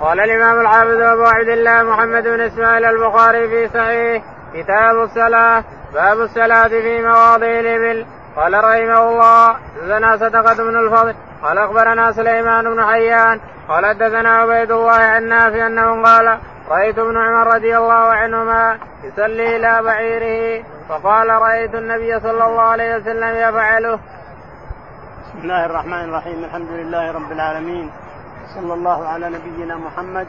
قال الإمام الحافظ أبو عبد الله محمد بن إسماعيل البخاري في صحيح كتاب الصلاة باب الصلاة في مواضع الإبل قال رحمه الله حدثنا صدقة بن الفضل قال أخبرنا سليمان بن حيان قال حدثنا عبيد الله عن نافع أنه قال رأيت ابن عمر رضي الله عنهما يصلي إلى بعيره فقال رأيت النبي صلى الله عليه وسلم يفعله. بسم الله الرحمن الرحيم الحمد لله رب العالمين صلى الله على نبينا محمد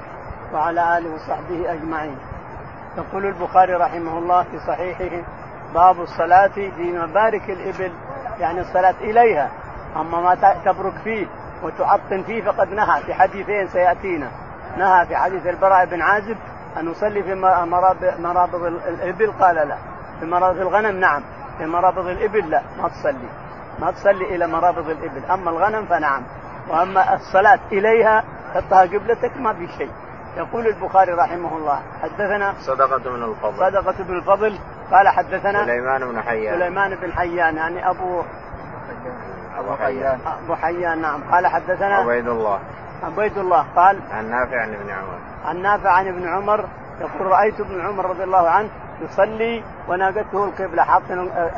وعلى آله وصحبه أجمعين. يقول البخاري رحمه الله في صحيحه باب الصلاة في مبارك الإبل يعني الصلاة إليها. أما ما تبرك فيه وتعطن فيه فقد نهى. في حديثين سيأتينا. نهى في حديث البراء بن عازب أن نصلي في مرابض الإبل قال لا. في مرابض الغنم نعم في مرابض الإبل لا ما تصلي. ما تصلي إلى مرابض الإبل. أما الغنم فنعم. وأما الصلاة إليها حطها قبلتك ما في شيء. يقول البخاري رحمه الله حدثنا صدقة بن الفضل. صدقة بن الفضل قال حدثنا سليمان بن حيان. سليمان بن حيان يعني أبو أبو حيان. أبو حيان نعم. قال حدثنا عبيد الله. عبيد الله قال عن نافع عن ابن عمر. عن نافع عن ابن عمر يقول رأيت ابن عمر رضي الله عنه يصلي وناقته القبلة حاط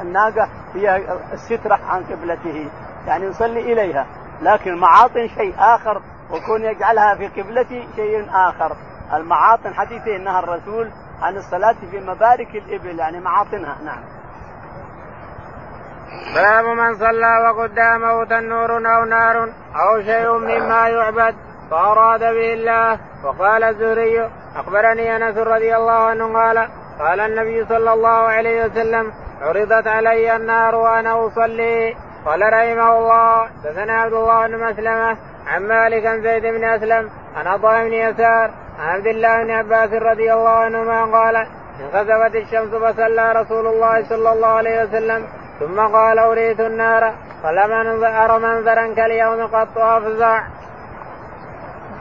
الناقة هي السترة عن قبلته يعني يصلي إليها. لكن معاطن شيء آخر وكون يجعلها في قبلتي شيء آخر. المعاطن حديثين نهى الرسول عن الصلاة في مبارك الإبل يعني معاطنها نعم. باب من صلى وقدامه تنور أو نار أو شيء مما يعبد فأراد به الله. وقال الزهري أخبرني أنس رضي الله عنه قال قال النبي صلى الله عليه وسلم عرضت علي النار وأنا أصلي. قال رحمه الله دثنا عبد الله بن مسلمة عن مالك عن زيد بن أسلم عن عطاء بن يسار عن عبد الله بن عباس رضي الله عنهما قال انخسفت الشمس فصلى رسول الله صلى الله عليه وسلم ثم قال أريت النار فلم أرى منظرا كاليوم قط أفزع.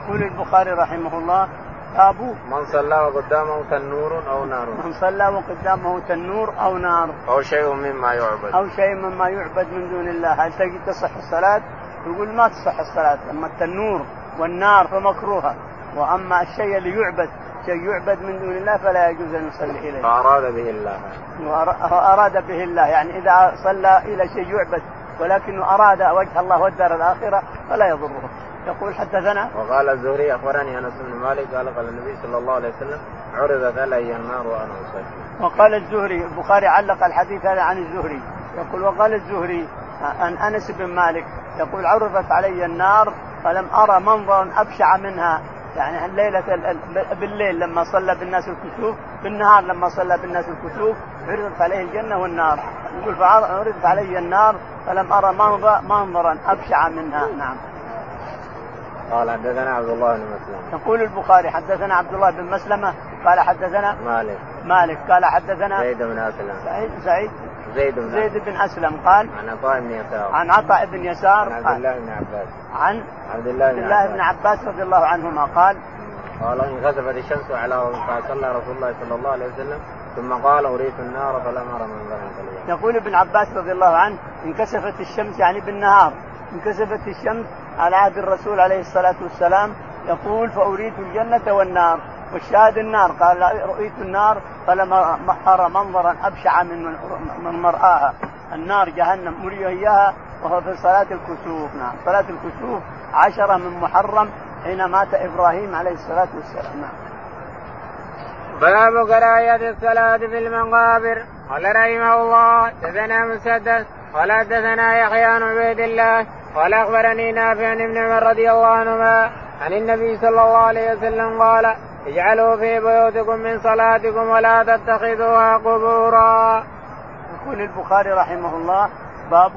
يقول البخاري رحمه الله أبو من صلى وقدامه تنور أو نار من صلى وقدامه تنور أو نار أو شيء مما يعبد أو شيء مما يعبد من دون الله هل تجد تصح الصلاة؟ يقول ما تصح الصلاة أما التنور والنار فمكروهة وأما الشيء اللي يعبد شيء يعبد من دون الله فلا يجوز أن يصلي إليه. فأراد به الله. واراد به الله يعني إذا صلى إلى شيء يعبد ولكنه أراد وجه الله والدار الآخرة فلا يضره. يقول حدثنا وقال الزهري أخبرني أنس بن مالك قال قال النبي صلى الله عليه وسلم عرضت علي النار وأنا أصلي. وقال الزهري البخاري علق الحديث هذا عن الزهري. يقول وقال الزهري عن أنس بن مالك يقول عرضت علي النار فلم أرى منظرا أبشع منها. يعني الليلة بالليل لما صلى بالناس الكسوف بالنهار لما صلى بالناس الكسوف عرضت عليه الجنة والنار. يقول فعرضت علي النار فلم أرى منظر منظرا أبشع منها. نعم. قال حدثنا عبد الله بن مسلمة. يقول البخاري حدثنا عبد الله بن مسلمة قال حدثنا مالك. مالك قال حدثنا زيد بن أسلم. سعيد سعيد زيد بن زيد بن أسلم قال عن عطاء بن يسار. عن عطاء بن يسار عن عبد الله بن عباس. عن عبد الله بن, الله بن عباس. رضي الله عنهما قال قال انكسفت الشمس على فصلى رسول الله صلى الله عليه وسلم. ثم قال أريت النار فلم ارى منظرا يقول ابن عباس رضي الله عنه انكسفت الشمس يعني بالنهار. انكسفت الشمس على عهد الرسول عليه الصلاة والسلام يقول فأريت الجنة والنار. والشاهد النار قال رؤيت النار. فلم ارى منظرا أبشع من من مرآها. النار جهنم اري إياها وهو في صلاة الكسوف. نعم صلاة الكسوف عشرة من محرم حين مات إبراهيم عليه الصلاة والسلام. نعم. باب كراهية الصلاة في المقابر. قال رحمه الله دثنا مسدس قال حدثنا يحيى عن عبيد الله قال أخبرني نافع عن ابن عمر رضي الله عنهما عن النبي صلى الله عليه وسلم قال اجعلوا في بيوتكم من صلاتكم ولا تتخذوها قبورا. يقول البخاري رحمه الله باب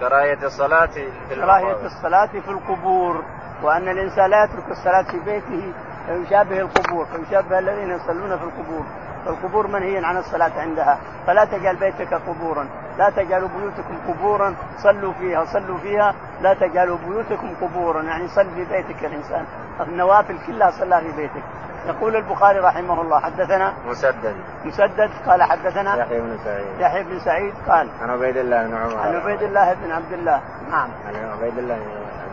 كراهية الصلاة في كراهية الصلاة في القبور وأن الإنسان لا يترك الصلاة في بيته فيشابه القبور فيشابه الذين يصلون في القبور فالقبور منهي عن الصلاة عندها. فلا تجعل بيتك قبورا. لا تجعلوا بيوتكم قبورا. صلوا فيها صلوا فيها. لا تجعلوا بيوتكم قبورا. يعني صل في بيتك الإنسان. النوافل كلها صلى في بيتك. يقول البخاري رحمه الله حدثنا مسدد. مسدد قال حدثنا يحيى بن سعيد. يحيى بن سعيد قال عن عبيد الله بن عمر. عن عبيد الله بن عبد الله. نعم. عن عبيد الله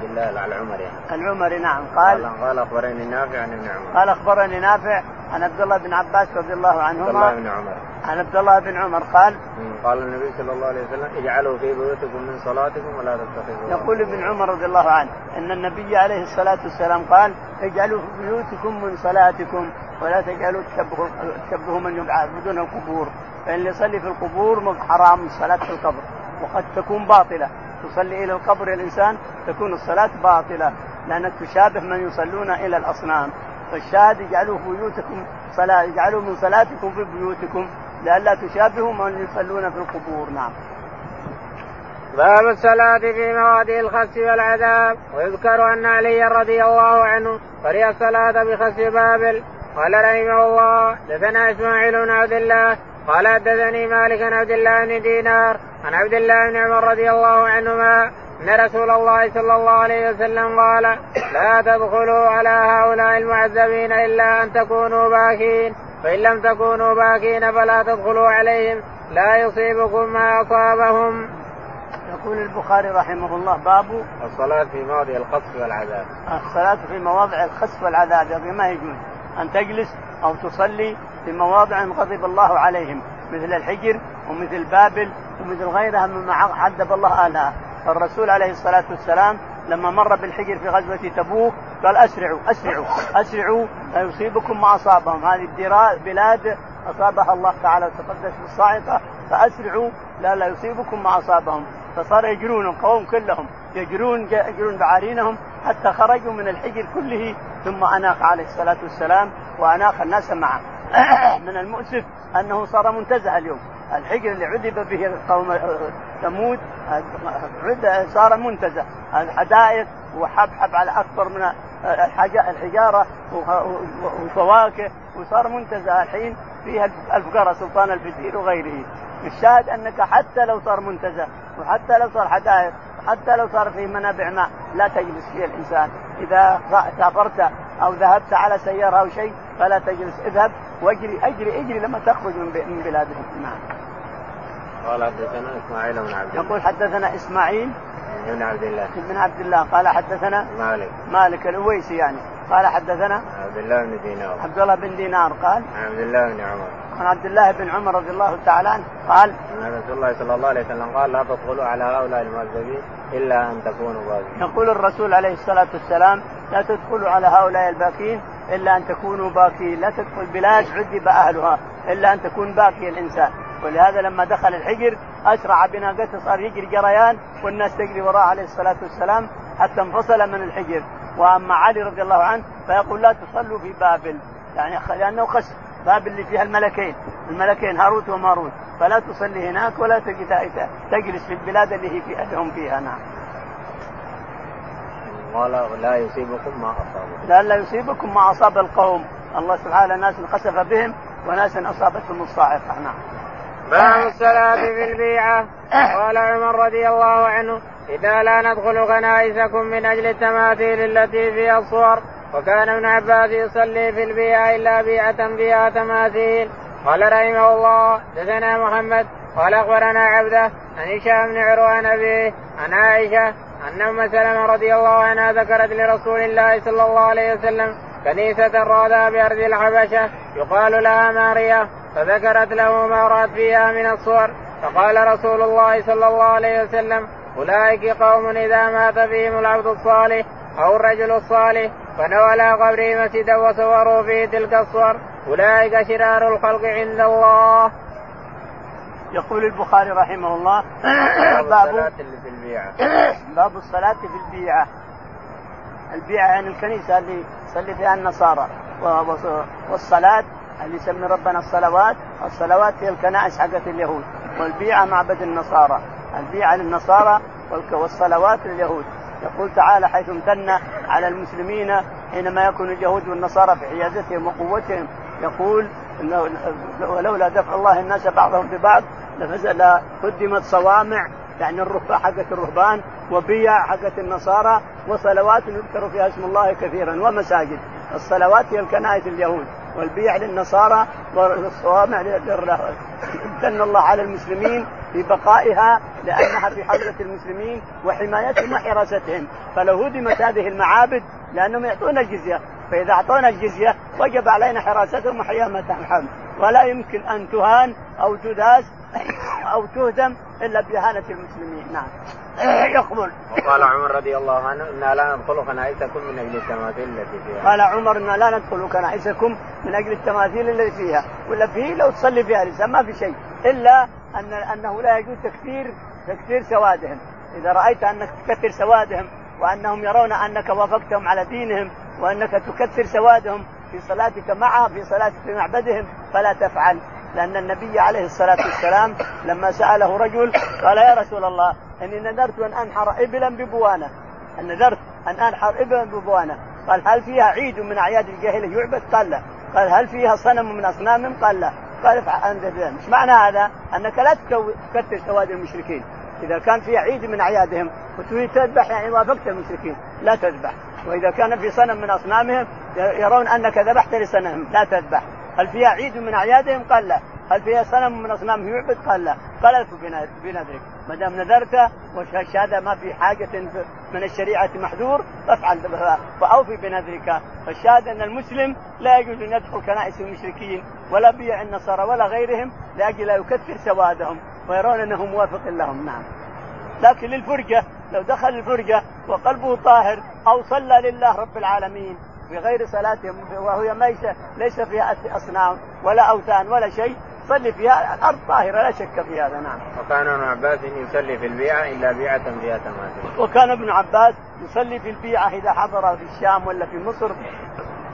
الله العمري. يعني. العمري نعم. قال قال أخبرني نافع عن ابن عمر. قال أخبرني نافع عن عبد الله بن عباس رضي الله عنهما عبد الله بن عمر. عن عبد الله بن عمر قال قال النبي صلى الله عليه وسلم اجعلوا في بيوتكم من صلاتكم ولا تتخذوا يقول ابن عمر رضي الله عنه أن النبي عليه الصلاة والسلام قال اجعلوا في بيوتكم من صلاتكم ولا تجعلوا تشبهوا من يعبدون القبور. فإن اللي يصلي في القبور حرام الصلاه في القبر وقد تكون باطلة. تصلي إلى القبر الإنسان تكون الصلاة باطلة لأنك تشابه من يصلون إلى الأصنام. فالشاهد اجعلوا بيوتكم صلاة اجعلوا من صلاتكم في بيوتكم لئلا تشابهوا من يصلون في القبور. نعم. باب الصلاة في موادي الخس والعذاب. ويذكر أن علي رضي الله عنه قرئ الصلاة بخس بابل. قال رحمه الله دثنا إسماعيل بن عبد الله. قال حدثني مالك عن عبد الله بن دينار. عن عبد الله بن عمر رضي الله عنهما أن رسول الله صلى الله عليه وسلم قال لا تدخلوا على هؤلاء المعذبين إلا أن تكونوا باكين فإن لم تكونوا باكين فلا تدخلوا عليهم لا يصيبكم ما أصابهم. يقول البخاري رحمه الله باب الصلاة في مواضع الخسف والعذاب. الصلاة في مواضع الخسف والعذاب يعني ما يجوز أن تجلس أو تصلي في مواضع غضب الله عليهم مثل الحجر ومثل بابل ومثل غيرها مما عذب الله أهلها فالرسول عليه الصلاة والسلام لما مر بالحجر في غزوة تبوك قال أسرعوا أسرعوا لا يصيبكم ما أصابهم. هذه بلاد أصابها الله تعالى وتقدس بالصاعقة. فأسرعوا لا لا يصيبكم ما أصابهم. فصار يجرون القوم كلهم يجرون يجرون بعارينهم حتى خرجوا من الحجر كله. ثم اناخ عليه الصلاة والسلام واناخ الناس معه. من المؤسف أنه صار منتزه اليوم. الحجر اللي عذب به قوم ثمود صار منتزه. الحدائق وحبحب على أكبر من الحجارة وفواكه وصار منتزه الحين فيها الفقراء سلطان الفزير وغيره. الشاهد أنك حتى لو صار منتزه وحتى لو صار حدائق حتى لو صار فيه منابع ماء لا تجلس فيه الإنسان. إذا سافرت أو ذهبت على سيارة أو شيء فلا تجلس اذهب واجري اجري اجري لما تخرج من بلادهم نعم. قال حدثنا إسماعيل بن عبد الله. يقول حدثنا إسماعيل بن عبد الله. بن عبد الله قال حدثنا مالك. مالك الأويسي يعني. قال حدثنا عبد الله بن دينار. عبد الله بن دينار قال عن عبد الله بن عمر. عن عبد الله بن عمر رضي الله تعالى عنه قال أن رسول الله صلى الله عليه وسلم قال لا تدخلوا على هؤلاء المعذبين إلا أن تكونوا باكين. يقول الرسول عليه الصلاة والسلام لا تدخلوا على هؤلاء الباكين إلا أن تكونوا باكين، لا تدخل بلاد عذب أهلها إلا أن تكون باكي الإنسان، ولهذا لما دخل الحجر أسرع بناقته صار يجري جريان والناس تجري وراء عليه الصلاة والسلام حتى انفصل من الحجر، وأما علي رضي الله عنه فيقول لا تصلوا في بابل يعني لأنه خس بابل اللي فيها الملكين الملكين هاروت وماروت. فلا تصلي هناك ولا تجلس في البلاد اللي هي في فيها نعم. قال لا يصيبكم ما أصابكم. لا لا يصيبكم ما أصاب القوم. الله سبحانه ناس خسف بهم وناس أصابتهم الصاعقة نعم. باب الصلاة في البيعة. قال عمر رضي الله عنه إذا لا ندخل كنائسكم من أجل التماثيل التي فيها الصور وكان ابن عباس يصلي في البيعة إلا بيعة فيها تماثيل. قال رحمه الله دثنا محمد قال أخبرنا عبده عن هشام بن عروة عن أبيه عن عائشة أن أم سلمة رضي الله عنها ذكرت لرسول الله صلى الله عليه وسلم كنيسة رادها بأرض الحبشة يقال لها ماريا فذكرت له ما رأت فيها من الصور. فقال رسول الله صلى الله عليه وسلم أولئك قوم إذا مات فيهم العبد الصالح أو الرجل الصالح بنوا على قبره مسجدا وصوروا فيه تلك الصور. أولئك شرار الخلق عند الله. يقول البخاري رحمه الله باب الصلاة في البيعة. باب الصلاة في البيعة. البيعة يعني الكنيسة اللي يصلي فيها النصارى. والصلاة اللي يسمي ربنا الصلوات الصلوات هي الكنائس حقت اليهود. والبيعة معبد النصارى. البيعة للنصارى والصلوات لليهود. يقول تعالى حيث امتن على المسلمين حينما يكون اليهود والنصارى في حيازتهم وقوتهم. يقول انه ولولا دفع الله الناس بعضهم ببعض لفزل قدمت صوامع يعني الرهبة حقت الرهبان وبيع حقت النصارى وصلوات يذكر فيها اسم الله كثيرا ومساجد. الصلوات هي الكنائس اليهود والبيع للنصارى والصوامع امتن الله على المسلمين في بقائها لأنها في حوزه المسلمين وحمايتهم وحراستهم فلو هدمت هذه المعابد لأنهم يعطون الجزية. فإذا أعطونا الجزية وجب علينا حراستهم وحيامتهم ولا يمكن أن تهان أو تداس أو تهدم إلا بإهانة المسلمين. نعم. يقبل. وقال عمر رضي الله عنه إنا لا ندخل كنائسكم من أجل التماثيل التي فيها. قال عمر إنا لا ندخل كنائسكم من أجل التماثيل التي فيها. ولا فيه لو تصلي فيها الإنسان ما في شيء. إلا ان أنه لا يجوز تكثير تكثير سوادهم. إذا رأيت أنك تكثر سوادهم وأنهم يرون أنك وافقتهم على دينهم وأنك تكثر سوادهم في صلاتك معهم في صلاتك في معبدهم فلا تفعل. لأن النبي عليه الصلاة والسلام لما سأله رجل قال يا رسول الله إني نذرت أن أنحر إبلا ببوانة نذرت أن أنحر إبلا ببوانة قال هل فيها عيد من أعياد الجاهلية؟ يعبد؟ قال لا. قال هل فيها صنم من أصنامهم؟ قال لا. قال افعل أنت مش معنى هذا أنك لا تكثر سواد المشركين إذا كان في عيد من أعيادهم وتريد تذبح يعني وافقت المشركين لا تذبح وإذا كان في صنم من أصنامهم يرون أنك ذبحت لصنمهم لا تذبح هل فيها عيد من أعيادهم؟ قال لا. هل فيها صنم من اصنامهم يعبد؟ قال لا. قال ألف بنذرك، ما دام نذرت والشهادة ما في حاجة من الشريعة محذور فافعل فاوفي بنذرك، فالشاهد أن المسلم لا يجوز أن يدخل كنائس المشركين ولا بيع النصارى ولا غيرهم لأجل لا يكثر سوادهم ويرون أنه موافق لهم، نعم. لكن للفرجة لو دخل الفرجة وقلبه طاهر أو صلى لله رب العالمين بغير صلاتهم وهي ليس ليس فيها أصنام ولا أوثان ولا شيء صلي فيها الأرض طاهرة لا شك في هذا نعم. وكان ابن عباس يصلي في البيعة إلا بيعة فيها تماثيل. وكان ابن عباس يصلي في البيعة إذا حضر في الشام ولا في مصر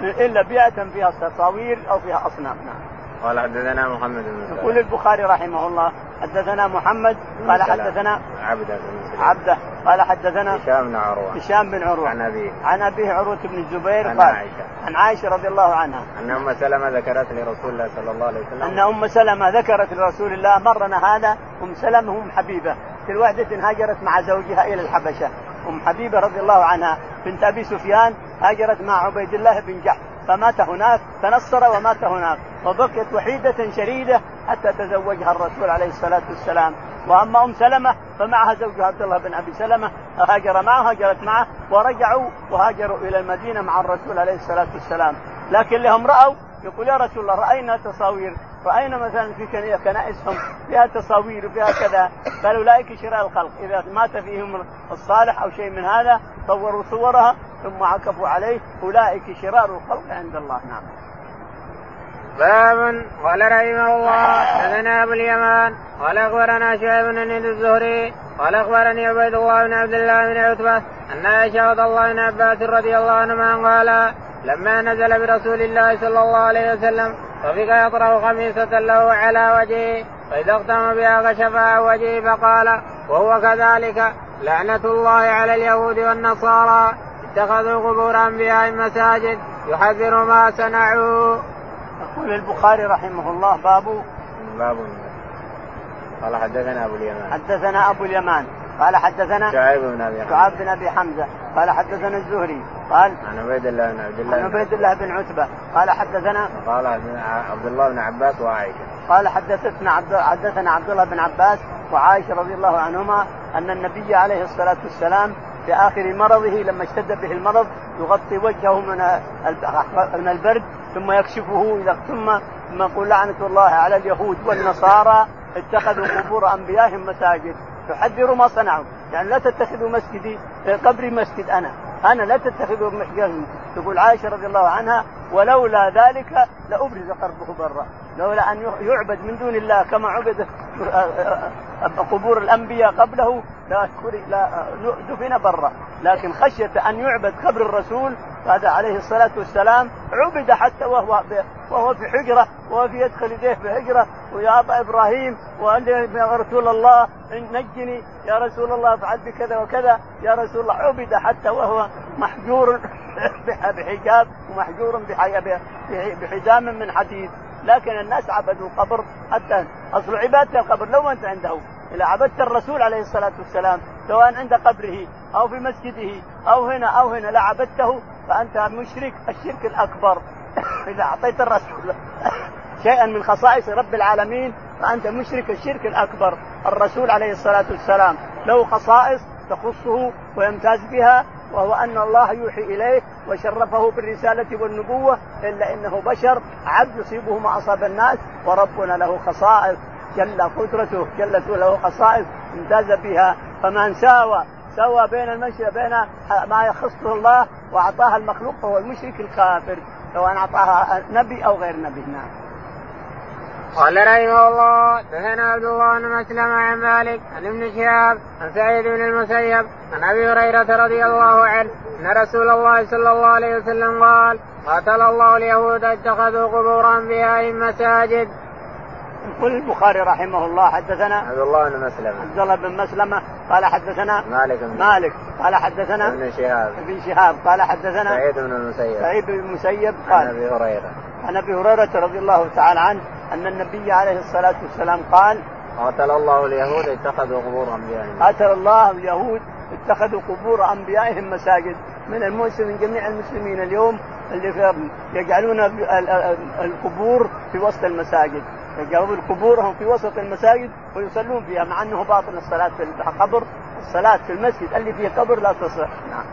إلا بيعة فيها تصاوير أو فيها أصنام نعم. قال حدثنا محمد بن يقول البخاري رحمه الله حدثنا محمد قال حدثنا عبده عبده قال حدثنا هشام بن عروة. هشام بن عروة. عن أبيه. عن أبيه عروة بن الزبير عن قال عائشة. عن عائشة رضي الله عنها. أن أم سلمة ذكرت لرسول الله صلى الله عليه وسلم. أن أم سلمة ذكرت لرسول الله مرنا هذا أم سلمة أم حبيبة. في وحده هاجرت مع زوجها إلى الحبشة. أم حبيبة رضي الله عنها بنت أبي سفيان هاجرت مع عبيد الله بن جحش. فمات هناك تنصر ومات هناك. وبقيت وحيدة شريدة حتى تزوجها الرسول عليه الصلاة والسلام. وأما أم سلمة فمعها زوجها عبد الله بن أبي سلمة. هاجر معه هاجرت معه ورجعوا وهاجروا إلى المدينة مع الرسول عليه الصلاة والسلام. لكن لهم رأوا يقول يا رسول الله رأينا تصاوير. رأينا مثلا في كنائسهم؟ فيها تصاوير وفيها كذا. قال أولئك شراء الخلق. إذا مات فيهم الصالح أو شيء من هذا صوروا صورها ثم عكفوا عليه. أولئك شرار الخلق عند الله. نعم. باب قال رحمه الله حدثنا أبو اليمان قال أخبرنا شعيب بن الزهري قال أخبرني عبيد الله بن عبد الله بن عتبة أن عائشة رضي الله بن عباس رضي الله عنهما قال لما نزل برسول الله صلى الله عليه وسلم رفق يطرح خميسة له على وجهه فإذا اغتم بها كشف وجهه فقال وهو كذلك لعنة الله على اليهود والنصارى. اتخذوا قبور أنبياء مساجد يحذر ما صنعوا. يقول البخاري رحمه الله باب باب. قال حدثنا أبو اليمان. حدثنا أبو اليمان. قال حدثنا شعيب بن أبي شعيب بن أبي حمزة. قال حدثنا الزهري. قال عن عبيد الله بن عبد الله عن عبيد الله بن عتبة. قال حدثنا قال عبد الله بن عباس وعائشة. قال حدثتنا عبد حدثنا عبد الله بن عباس وعائشة رضي الله عنهما أن النبي عليه الصلاة والسلام في آخر مرضه لما اشتد به المرض يغطي وجهه من من البرد ثم يكشفه إذا ثم ثم يقول لعنة الله على اليهود والنصارى اتخذوا قبور أنبيائهم مساجد. تحذروا ما صنعوا. يعني لا تتخذوا مسجدي قبري مسجد أنا. أنا لا تتخذوا مسجد تقول عائشة رضي الله عنها ولولا ذلك لأبرز قربه برا. لولا أن يعبد من دون الله كما عبد قبور الأنبياء قبله لا دفن برا. لكن خشية أن يعبد قبر الرسول هذا عليه الصلاة والسلام عبد حتى وهو وهو في حجرة وهو يدخل يديه في حجره ويا أبا إبراهيم يا رسول الله نجني. يا رسول الله افعل بكذا وكذا. يا رسول الله عبد حتى وهو محجور بحجاب ومحجور بحزام من حديد. لكن الناس عبدوا القبر حتى أصل عبادة القبر لو أنت عنده. إذا عبدت الرسول عليه الصلاة والسلام سواء عند قبره أو في مسجده أو هنا أو هنا لا عبدته فأنت مشرك الشرك الأكبر. إذا أعطيت الرسول شيئا من خصائص رب العالمين فأنت مشرك الشرك الأكبر. الرسول عليه الصلاة والسلام له خصائص تخصه ويمتاز بها وهو أن الله يوحي إليه وشرفه بالرسالة والنبوة إلا إنه بشر عبد يصيبه ما أصاب الناس وربنا له خصائص. جل قدرته جلت له خصائص. امتاز بها. فمن ساوى سوى بين المشي بين ما يخصه الله واعطاها المخلوق فهو المشرك الكافر. سواء اعطاها نبي أو غير نبي. نعم. قال رحمه الله دثنا عبد الله بن مسلم عن مالك عن ابن شهاب عن سعيد بن المسيب عن أبي هريرة رضي الله عنه أن رسول الله صلى الله عليه وسلم قال قاتل الله اليهود اتخذوا قبور انبيائهم مساجد. يقول البخاري رحمه الله حدثنا عبد الله بن مسلمة عبد الله بن مسلمة قال حدثنا مالك بن مالك قال حدثنا ابن شهاب. ابن شهاب قال حدثنا سعيد بن المسيب. سعيد بن المسيب عن قال أبي هريرة. عن أبي هريرة رضي الله تعالى عنه أن النبي عليه الصلاة والسلام قال قاتل الله اليهود اتخذوا قبور أنبيائهم. قاتل الله اليهود اتخذوا قبور أنبيائهم مساجد. من المؤسف من جميع المسلمين اليوم اللي في يجعلون القبور في وسط المساجد. يجعلون قبورهم في وسط المساجد ويصلون فيها مع أنه باطل الصلاة في القبر. الصلاة في المسجد اللي فيه قبر لا تصح. نعم.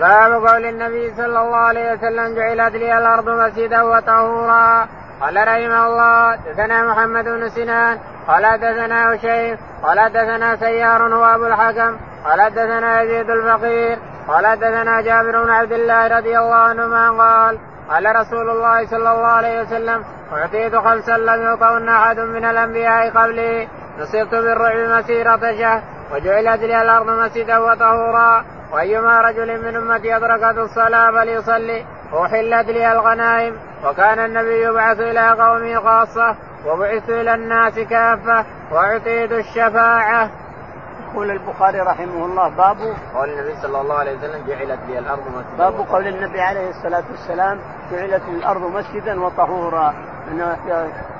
باب قول النبي صلى الله عليه وسلم جعلت لي الأرض مسجدا وطهورا. قال رحمه الله دثنا محمد بن سنان قال دثنا هشيم قال دثنا سيار هو أبو الحكم قال دثنا يزيد الفقير قال دثنا جابر بن عبد الله رضي الله عنهما قال قال رسول الله صلى الله عليه وسلم أعطيت خمسا لم يعطهن أحد من الأنبياء قبلي نصرت بالرعب مسيرة شهر. وجعلت لي الأرض مسجدا وطهورا. وأيما رجل من أمتي ادركته الصلاة فليصلي. احلت لي الغنائم. وكان النبي يبعث إلى قومه خاصة. وبعثت إلى الناس كافة. وأعطيت الشفاعة. يقول البخاري رحمه الله باب قول النبي صلى الله عليه وسلم جعلت لي الأرض مسجدا. باب قول النبي عليه الصلاة والسلام جعلت الأرض مسجدا وطهورا. من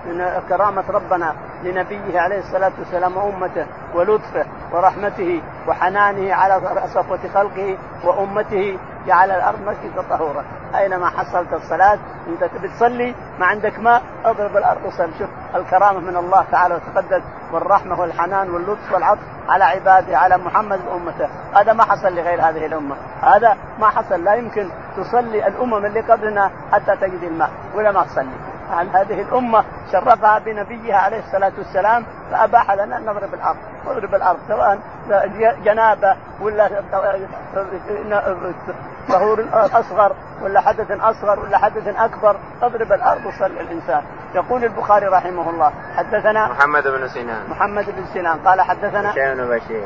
من كرامة ربنا لنبيه عليه الصلاة والسلام وأمته ولطفه ورحمته وحنانه على صفوه خلقه وأمته جعل الأرض مسجدا طهورا أينما حصلت الصلاة أنت تبي تصلي ما عندك ماء اضرب الأرض وصل شوف الكرامة من الله تعالى وتقدس والرحمة والحنان واللطف والعطف على عباده على محمد وأمته. هذا ما حصل لغير هذه الأمة. هذا ما حصل. لا يمكن تصلي الأمم اللي قبلنا حتى تجد الماء ولا ما تصلي. عن هذه الأمة شرفها بنبيها عليه الصلاة والسلام فأباح لنا أن نضرب الأرض، نضرب الأرض سواء جنابة ولا طهور أصغر ولا حدث أصغر ولا حدث أكبر اضرب الأرض وصلي الانسان يقول البخاري رحمه الله حدثنا محمد بن سنان. محمد بن سنان قال حدثنا بن بشير.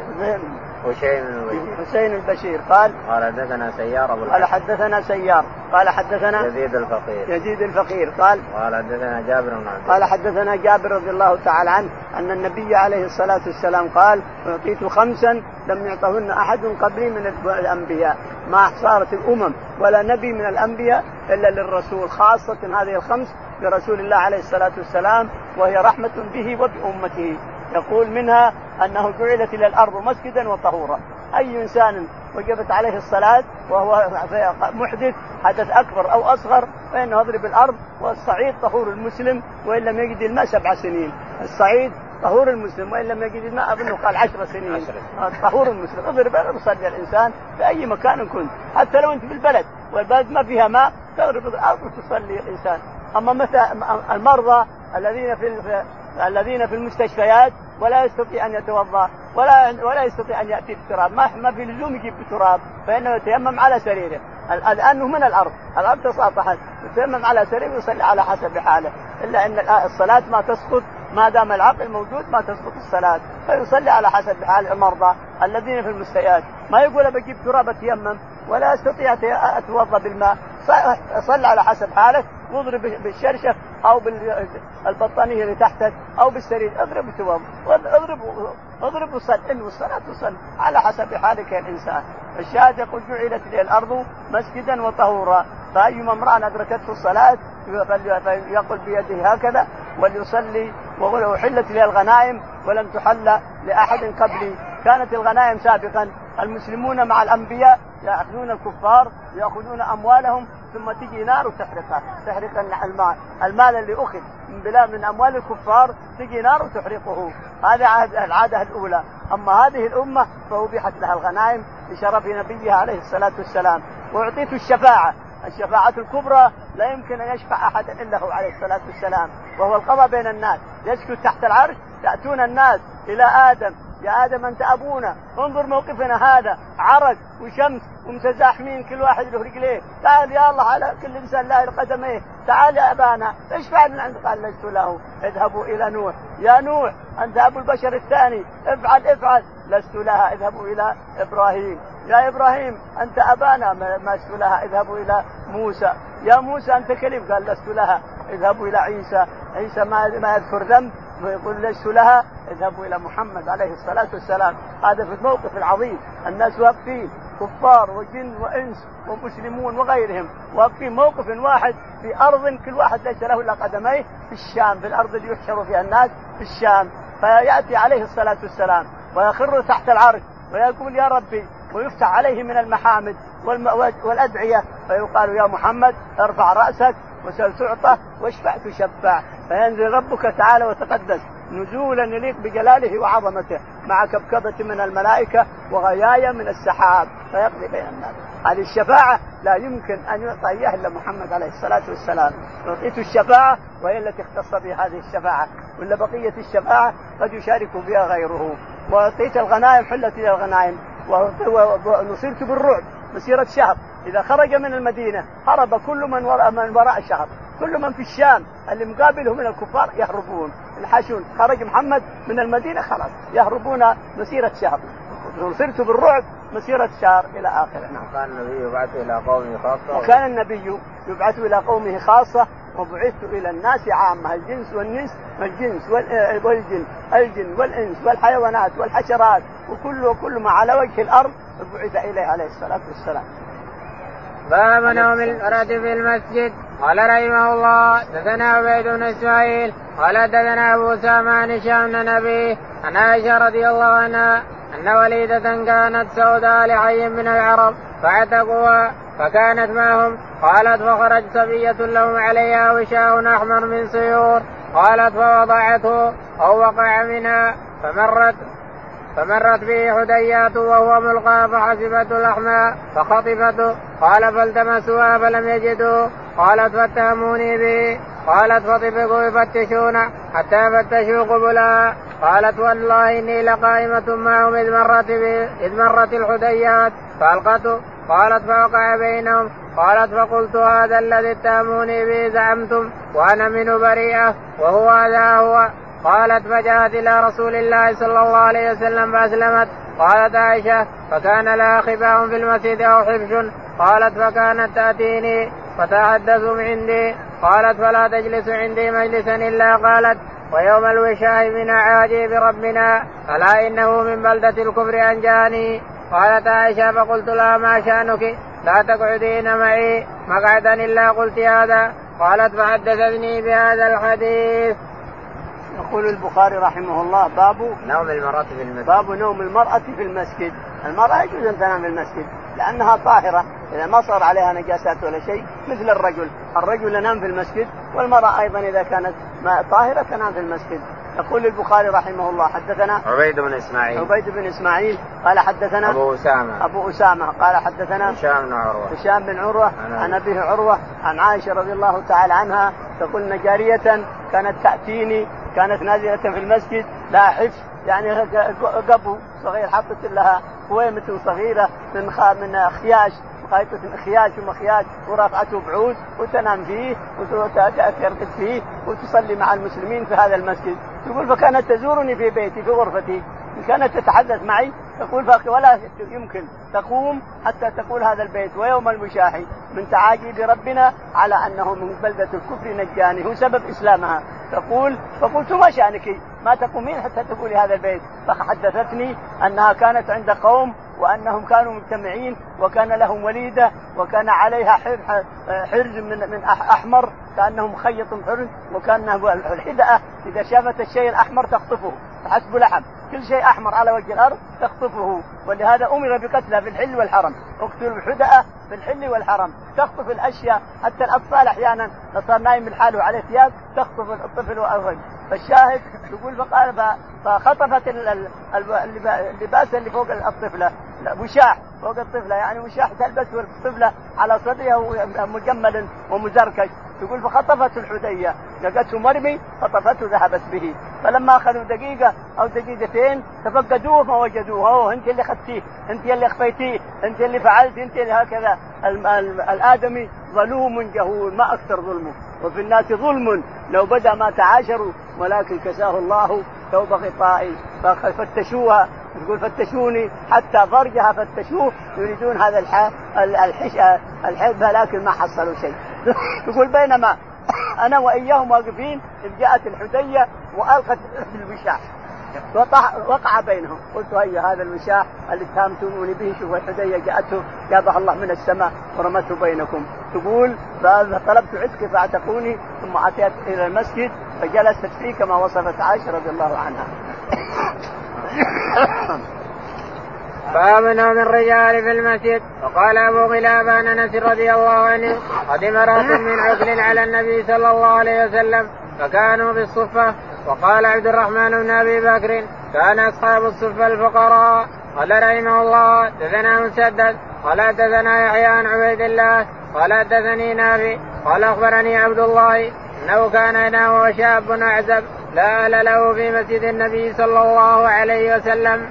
هشيم بن بشير. حسين البشير قال قال حدثنا سيار أبو قال حدثنا سيار. قال حدثنا يزيد الفقير. يزيد الفقير. قال قال حدثنا جابر بن عبد قال حدثنا جابر رضي الله تعالى عنه أن النبي عليه الصلاة والسلام قال أعطيت خمسا لم يعطهن أحد قبلي من الأنبياء. ما صارت الأمم ولا نبي من الأنبياء إلا للرسول خاصة هذه الخمس لرسول الله عليه الصلاة والسلام وهي رحمة به وبأمته. يقول منها أنه جعلت إلى الأرض مسجدا وطهورا. أي إنسان وجبت عليه الصلاة وهو محدث حدث أكبر أو أصغر فإنه يضرب الأرض والصعيد طهور المسلم وإن لم يجد الماء سبع سنين. الصعيد طهور المسلم وإن لم يجد الماء اظنه قال عشر سنين. طهور المسلم. اضرب الأرض يصلي الإنسان في اي مكان كنت. حتى لو أنت في البلد والبلد ما فيها ماء تضرب الأرض وتصلي الإنسان. أما مثلا المرضى الذين في الذين في المستشفيات ولا يستطيع أن يتوضأ ولا ولا يستطيع أن يأتي بالتراب. ما ما في لزوم يجيب بالتراب فإنه يتيمم على سريره. لأنه من الأرض الأرض تساطحت يتيمم على سريره ويصلي على حسب حاله. إلا أن الصلاة ما تسقط ما دام العقل موجود ما تسقط الصلاة. فيصلي على حسب حال المرضى الذين في المستشفيات. ما يقول بجيب تراب أتيمم؟ ولا استطيع أتوضأ بالماء. صل على حسب حالك واضرب بالشرشة أو بالبطانيه اللي تحتك أو بالسرير. اضرب وتوضا اضرب اضرب وصل. إن والصلاه تصل على حسب حالك يا الإنسان. الشاهد يقول جعلت لي الأرض مسجدا وطهورا. فأيما امرأة أدركته الصلاة فليقل بيده هكذا وليصلي ولو حلت لي الغنائم ولم تحل لأحد قبلي. كانت الغنائم سابقا. المسلمون مع الأنبياء يأخذون الكفار يأخذون أموالهم ثم تجي نار وتحرقها. تحرق المال. المال اللي أخذ من بلاد من أموال الكفار تجي نار وتحرقه. هذا عهد العادة الأولى. أما هذه الأمة فابيحت لها الغنائم بشرف نبيها عليه الصلاة والسلام. واعطيت الشفاعة. الشفاعة الكبرى لا يمكن أن يشفع أحد إلا هو عليه الصلاة والسلام. وهو القضاء بين الناس. يسكت تحت العرش يأتون الناس إلى آدم. يا آدم أنت أبونا. انظر موقفنا هذا. عرق وشمس ومتزاحمين كل واحد له رجليه. تعال يا الله على كل إنسان له قدميه تعال يا أبانا. اشفع من عندك قال لست له. اذهبوا إلى نوح. يا نوح أنت أبو البشر الثاني. افعل افعل. لست لها. اذهبوا إلى إبراهيم. يا إبراهيم أنت أبانا. ما لست لها. اذهبوا إلى موسى. يا موسى أنت كليم قال لست لها. اذهبوا إلى عيسى. عيسى ما ما يذكر ذنب. ويقول لست لها اذهبوا إلى محمد عليه الصلاة والسلام. هذا في الموقف العظيم. الناس واقفين كفار وجن وإنس ومسلمون وغيرهم واقفين موقف واحد في أرض كل واحد ليس له إلا قدميه في الشام في الأرض اللي يحشر فيها الناس في الشام. فيأتي عليه الصلاة والسلام ويخر تحت العرش ويقول يا ربي ويفتح عليه من المحامد والأدعية. فيقال يا محمد ارفع رأسك وسل تعطى واشفع تشفع فينزل ربك تعالى وتقدس نزولا يليق بجلاله وعظمته مع كبكبة من الملائكة وغيايا من السحاب. فيقضي بين الناس. هذه الشفاعة لا يمكن أن يعطى إياها إلا محمد عليه الصلاة والسلام. أعطيت الشفاعة وهي التي اختص بها هذه الشفاعة. ولا بقية الشفاعة قد يشارك فيها غيره. وأعطيت الغنائم حلت إلى الغنائم. ونصرت بالرعب مسيرة شهر. إذا خرج من المدينة هرب كل من وراء من وراء الشهر. كل من في الشام اللي مقابله من الكفار يهربون. الحاشون خرج محمد من المدينة خلاص. يهربون مسيرة شهر. صرت بالرعب مسيرة شهر إلى آخره. نعم. كان النبي يبعث إلى قومه خاصة؟ وكان النبي يبعث إلى قومه خاصة. وبعثت إلى الناس عامة الجنس والنس الجنس والجن الجن والإنس والحيوانات والحشرات وكل وكل ما على وجه الأرض بعث إليه عليه الصلاة والسلام. باب نوم المرأة في المسجد. قال رحمه الله دثنا عبيد بن إسماعيل قال دثنا أبو سامان هشام بن عن عائشة رضي الله عنها أن وليده كانت سوداء لحي من العرب فعتقوها فكانت معهم قالت فخرج صبية لهم عليها وشاء أحمر من سيور. قالت فوضعته أو وقع منها. فمرت فمرت به حديات وهو ملقى فحسبته لحما فخطفته قال فالتمسوها فلم يجدوا قالت فاتهموني به قالت فطفقوا يفتشون حتى فتشوا قبلها قالت والله إني لقائمة معهم إذ مرت إذ مرت الحديات. فألقته. قالت فوقع بينهم. قالت فقلت هذا الذي اتهموني به زعمتم وأنا منه بريئة وهو هذا هو. قالت فجاءت إلى رسول الله صلى الله عليه وسلم فأسلمت. قالت عائشة فكان لها خباء في المسجد أو حفش قالت فكانت تأتيني. فتحدث عندي. قالت فلا تجلس عندي مجلسا إلا قالت ويوم الوشاء من عاجيب ربنا. ألا إنه من بلدة الكفر أنجاني. قالت عائشة فقلت لها ما شأنك؟ لا تقعدين معي. مقعدا إلا قلت هذا. قالت فحدثتني بهذا الحديث. يقول البخاري رحمه الله باب نوم المرأة في المسجد. باب نوم المرأة في المسجد. المرأة يجوز أن تنام في المسجد لأنها طاهرة. إذا ما صار عليها نجاسات ولا شيء مثل الرجل. الرجل ينام في المسجد والمرأة أيضا إذا كانت طاهرة تنام في المسجد. يقول البخاري رحمه الله حدثنا عبيد بن إسماعيل. عبيد بن إسماعيل قال حدثنا أبو أسامة. أبو أسامة قال حدثنا هشام بن عروة. هشام بن عروة عن أبيه عروة عن عائشة رضي الله تعالى عنها تقول ان جاريه كانت تأتيني كانت نازلة في المسجد لا حفظ يعني قبو صغير حطت لها قويمة صغيرة من من خياش خيطة خياش ومخياش ورفعته بعود وتنام فيه وترقد فيه وتصلي مع المسلمين في هذا المسجد. يقول فكانت تزورني في بيتي في غرفتي. كانت تتحدث معي تقول ولا يمكن تقوم حتى تقول هذا البيت. ويوم المشاحي من تعاجيب ربنا على أنه من بلدة الكفر نجاني هو سبب إسلامها. تقول فقلت ما شأنك؟ ما تقومين حتى تقولي هذا البيت. فحدثتني أنها كانت عند قوم وأنهم كانوا مجتمعين وكان لهم وليدة وكان عليها حرز من من أحمر كانه مخيط حرز وكان الحدأة إذا شافت الشيء الأحمر تخطفه. حسب لحم. كل شيء أحمر على وجه الأرض تخطفه. ولهذا أمر بقتلها في الحل والحرم. اقتلوا الحدأة في الحل والحرم. تخطف الأشياء. حتى الأطفال أحيانا صار نايم من حاله على ثياب تخطف الطفل والرجل. فالشاهد يقول فقال فخطفت اللباس اللي فوق الطفلة. وشاح فوق الطفلة. يعني وشاح تلبس الطفله على صدرها مجمل ومزركش. يقول فخطفته الحدية. لقته مرمي خطفته ذهبت به. فلما أخذوا دقيقة أو دقيقتين تفقدوه ما وجدوه أوه أنت اللي اخذتيه أنت اللي اخفيتيه أنت اللي فعلت أنت اللي هكذا. الآدمي ظلوم جهول ما أكثر ظلمه. وفي الناس ظلم لو بدا ما تعاشروا ولكن كساه الله ثوب غطائي ففتشوها يقول فتشوني حتى فرجها فتشوه. يريدون هذا الح... الحش... الحبة لكن ما حصلوا شيء. يقول بينما أنا وإياهم واقفين إذ جاءت الحدية وألقت الوشاح وقع بينهم. قلت هيا هذا الوشاح اللي اتهمتموني به؟ شوفوا الحدية جاءته جابها الله من السماء ورمته بينكم. تقول فطلبت عتق فاعتقوني ثم أتيت إلى المسجد فجلست فيه كما وصفت عائشة رضي الله عنها. باب نوم الرجال في المسجد. وقال أبو غلاب عن أنس رضي الله عنه قدم رأس من عقل على النبي صلى الله عليه وسلم فكانوا بالصفة. وقال عبد الرحمن بن أبي بكر كان أصحاب الصفه الفقراء. قال رحمه الله دثنا مسدد. قال دثنا يحيى عن عبيد الله. قال دثني نافي قال أخبرني عبد الله أنه كان ينام وشاب أعزب لا آل له في مسجد النبي صلى الله عليه وسلم.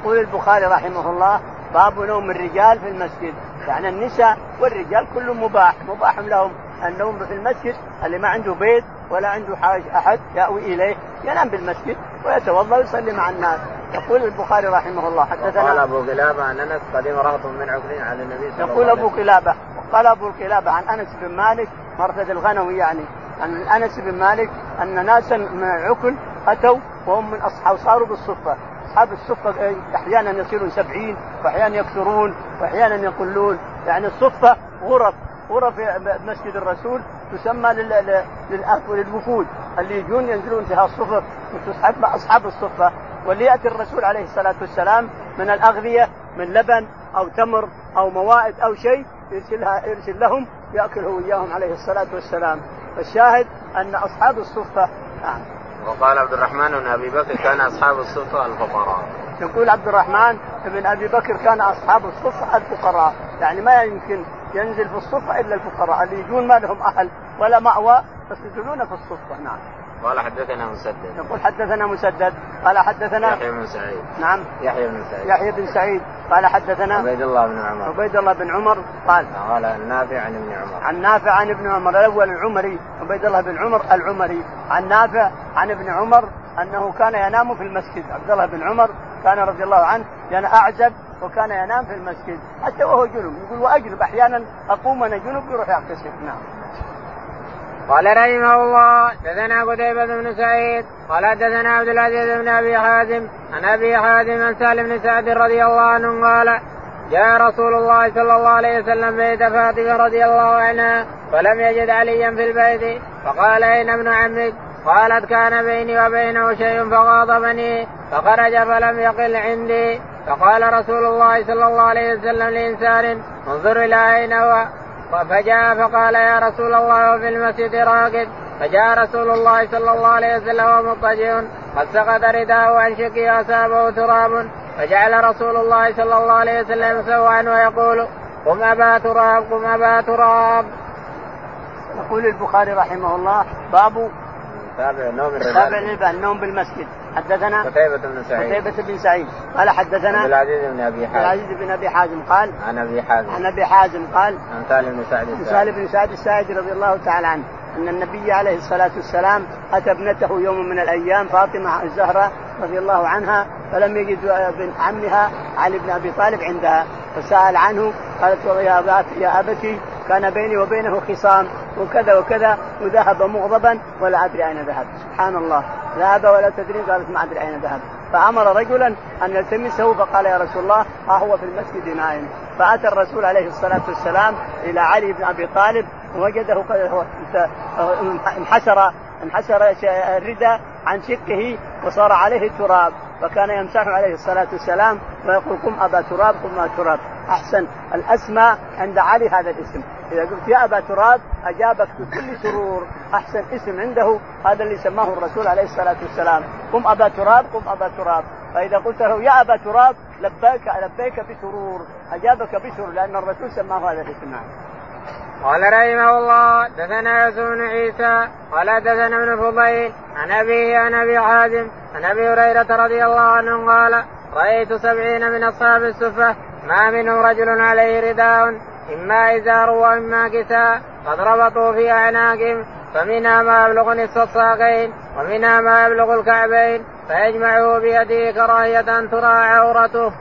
يقول البخاري رحمه الله باب نوم الرجال في المسجد. يعني النساء والرجال كلهم مباح مباح لهم النوم في المسجد اللي ما عنده بيت ولا عنده حاج أحد يأوي إليه ينام بالمسجد ويتوضأ ويصلي مع الناس. يقول البخاري رحمه الله حدثنا قال أبو قلابه عن أنس قدم رهط من عقل على النبي صلى الله عليه وسلم. يقول ابو قلابه قال أبو قلابه عن أنس بن مالك مرثد الغنوي يعني عن أنس بن مالك أن ناسا من العكل أتوا وهم من أصحاب صاروا بالصفة. أصحاب الصفة أحيانا يصيرون سبعين وأحيانا يكثرون وأحيانا يقلون. يعني الصفة غرف غرف مسجد الرسول تسمى للوفود اللي يجون ينزلون فيها الصفر وتصحب أصحاب الصفة. واللي ياتي الرسول عليه الصلاة والسلام من الأغذية من لبن أو تمر أو موائد أو شيء يرسلها يرسل لهم يأكله وياهم عليه الصلاة والسلام. فالشاهد أن أصحاب الصفه نعم. وقال عبد الرحمن بن أبي بكر كان أصحاب الصفة الفقراء. يقول عبد الرحمن بن أبي بكر كان أصحاب الصفه الفقراء. يعني ما يمكن ينزل في الصفه إلا الفقراء اللي يجون ما لهم أهل ولا مأوى بس ينزلون في الصفه نعم. قال حدثنا مسدد. يقول حدثنا مسدد قال حدثنا يحيى بن سعيد. نعم. يحيى بن سعيد. يحيى بن سعيد قال حدثنا عبيد الله بن عمر. عبيد الله بن عمر قال قال النافع عن ابن عمر. عن نافع عن ابن عمر الأول العمري عبيد الله بن عمر العمري. عن نافع عن ابن عمر أنه كان ينام في المسجد. عبد الله بن عمر كان رضي الله عنه كان اعزب وكان ينام في المسجد. حتى وهو جنوب يقول وأجنب أحيانا أقوم أنا جنوب يروح يغتسل نعم. قال رحمه الله دثنا قتيبة بن سعيد قال دثنا عبد العزيز بن أبي حازم عن أبي حازم عن سالم بن سعد رضي الله عنه قال جاء رسول الله صلى الله عليه وسلم بيت فاطمة رضي الله عنها فلم يجد عليا في البيت فقال أين ابن عمك؟ قالت كان بيني وبينه شيء فغاضبني فخرج فلم يقل عندي فقال رسول الله صلى الله عليه وسلم لإنسان انظر إلى أين هو فجاء فقال يا رسول الله وفي المسجد راقد. فجاء رسول الله صلى الله عليه وسلم ومضطجع قد سقط رداءه عن شكي وأصابه تراب. فجعل رسول الله صلى الله عليه وسلم سوى ويقول قم أبا تراب قم أبا تراب. يقول البخاري رحمه الله باب تابع تابع النوم بالمسجد. حدثنا قتيبة بن سعيد. قتيبة بن سعيد. قال حدثنا عبد العزيز بن أبي حازم. عبد العزيز بن أبي حازم قال عن أبي حازم. عن أبي حازم قال عن سالم بن سعد عن سالم بن سعد الساعدي رضي الله تعالى عنه أن النبي عليه الصلاة والسلام أتى ابنته يوم من الأيام فاطمة الزهراء رضي الله عنها فلم يجد بن عمها علي بن أبي طالب عندها فسأل عنه قالت يا أبتي كان بيني وبينه خصام وكذا وكذا وذهب مغضبا ولا أدري أين ذهب. سبحان الله. ذهب ولا تدري قالت ما أدري أين ذهب. فأمر رجلا أن يلتمسه فقال يا رسول الله ها هو في المسجد نائم. فأتى الرسول عليه الصلاة والسلام إلى علي بن أبي طالب ووجده قد انحسر انحسر الردى عن شقه وصار عليه تراب. فكان يمسح عليه الصلاة والسلام ويقول قم أبا تراب قم أبا تراب. أحسن. الأسماء عند علي هذا الاسم. إذا قلت يا أبا تراب أجابك بكل سرور أحسن اسم عنده هذا اللي سماه الرسول عليه الصلاة والسلام. قم أبا تراب قم أبا تراب. فإذا قلت له يا أبا تراب لبيك لبيك بسرور أجابك بسرور لأن الرسول سماه هذا الاسم. قال رحمه الله دثنا يوسف بن عيسى قال دثنا ابن فضيل عن أبيه عن أبي حازم عن أبي هريرة رضي الله عنه قال رأيت سبعين من أصحاب السفة ما منهم رجل عليه رداء إما ازار واما كساء قد ربطوا في أعناقهم فمنها ما يبلغ نصف الساقين ومنها ما يبلغ الكعبين فيجمعه بيده كراهية أن ترى عورته.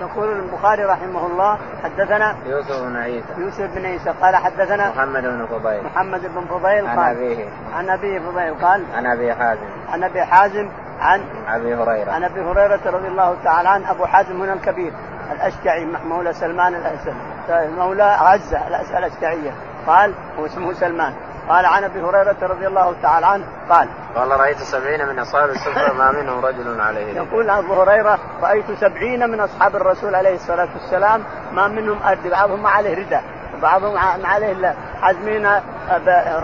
يقول البخاري رحمه الله حدثنا يوسف بن عيسى. يوسف بن عيسى قال حدثنا محمد بن فضيل. محمد بن فضيل عن قال أبيه. عن ابي فضيل قال عن أبي حازم. عن أبي حازم عن أبي هريرة. عن أبي هريرة رضي الله تعالى عنه أبو حازم هنا الكبير الأشجعي مولى سلمان الأسد مولى غزه الأشجعية. قال هو اسمه سلمان. قال عن أبي هريرة رضي الله تعالى عنه قال قال رأيت سبعين من أصحاب السفرة ما منهم رجل عليه. يقول أبو هريرة رأيت سبعين من أصحاب الرسول عليه الصلاة والسلام ما منهم ارد بعضهم ما عليه رداء بعضهم ما عليه حازمين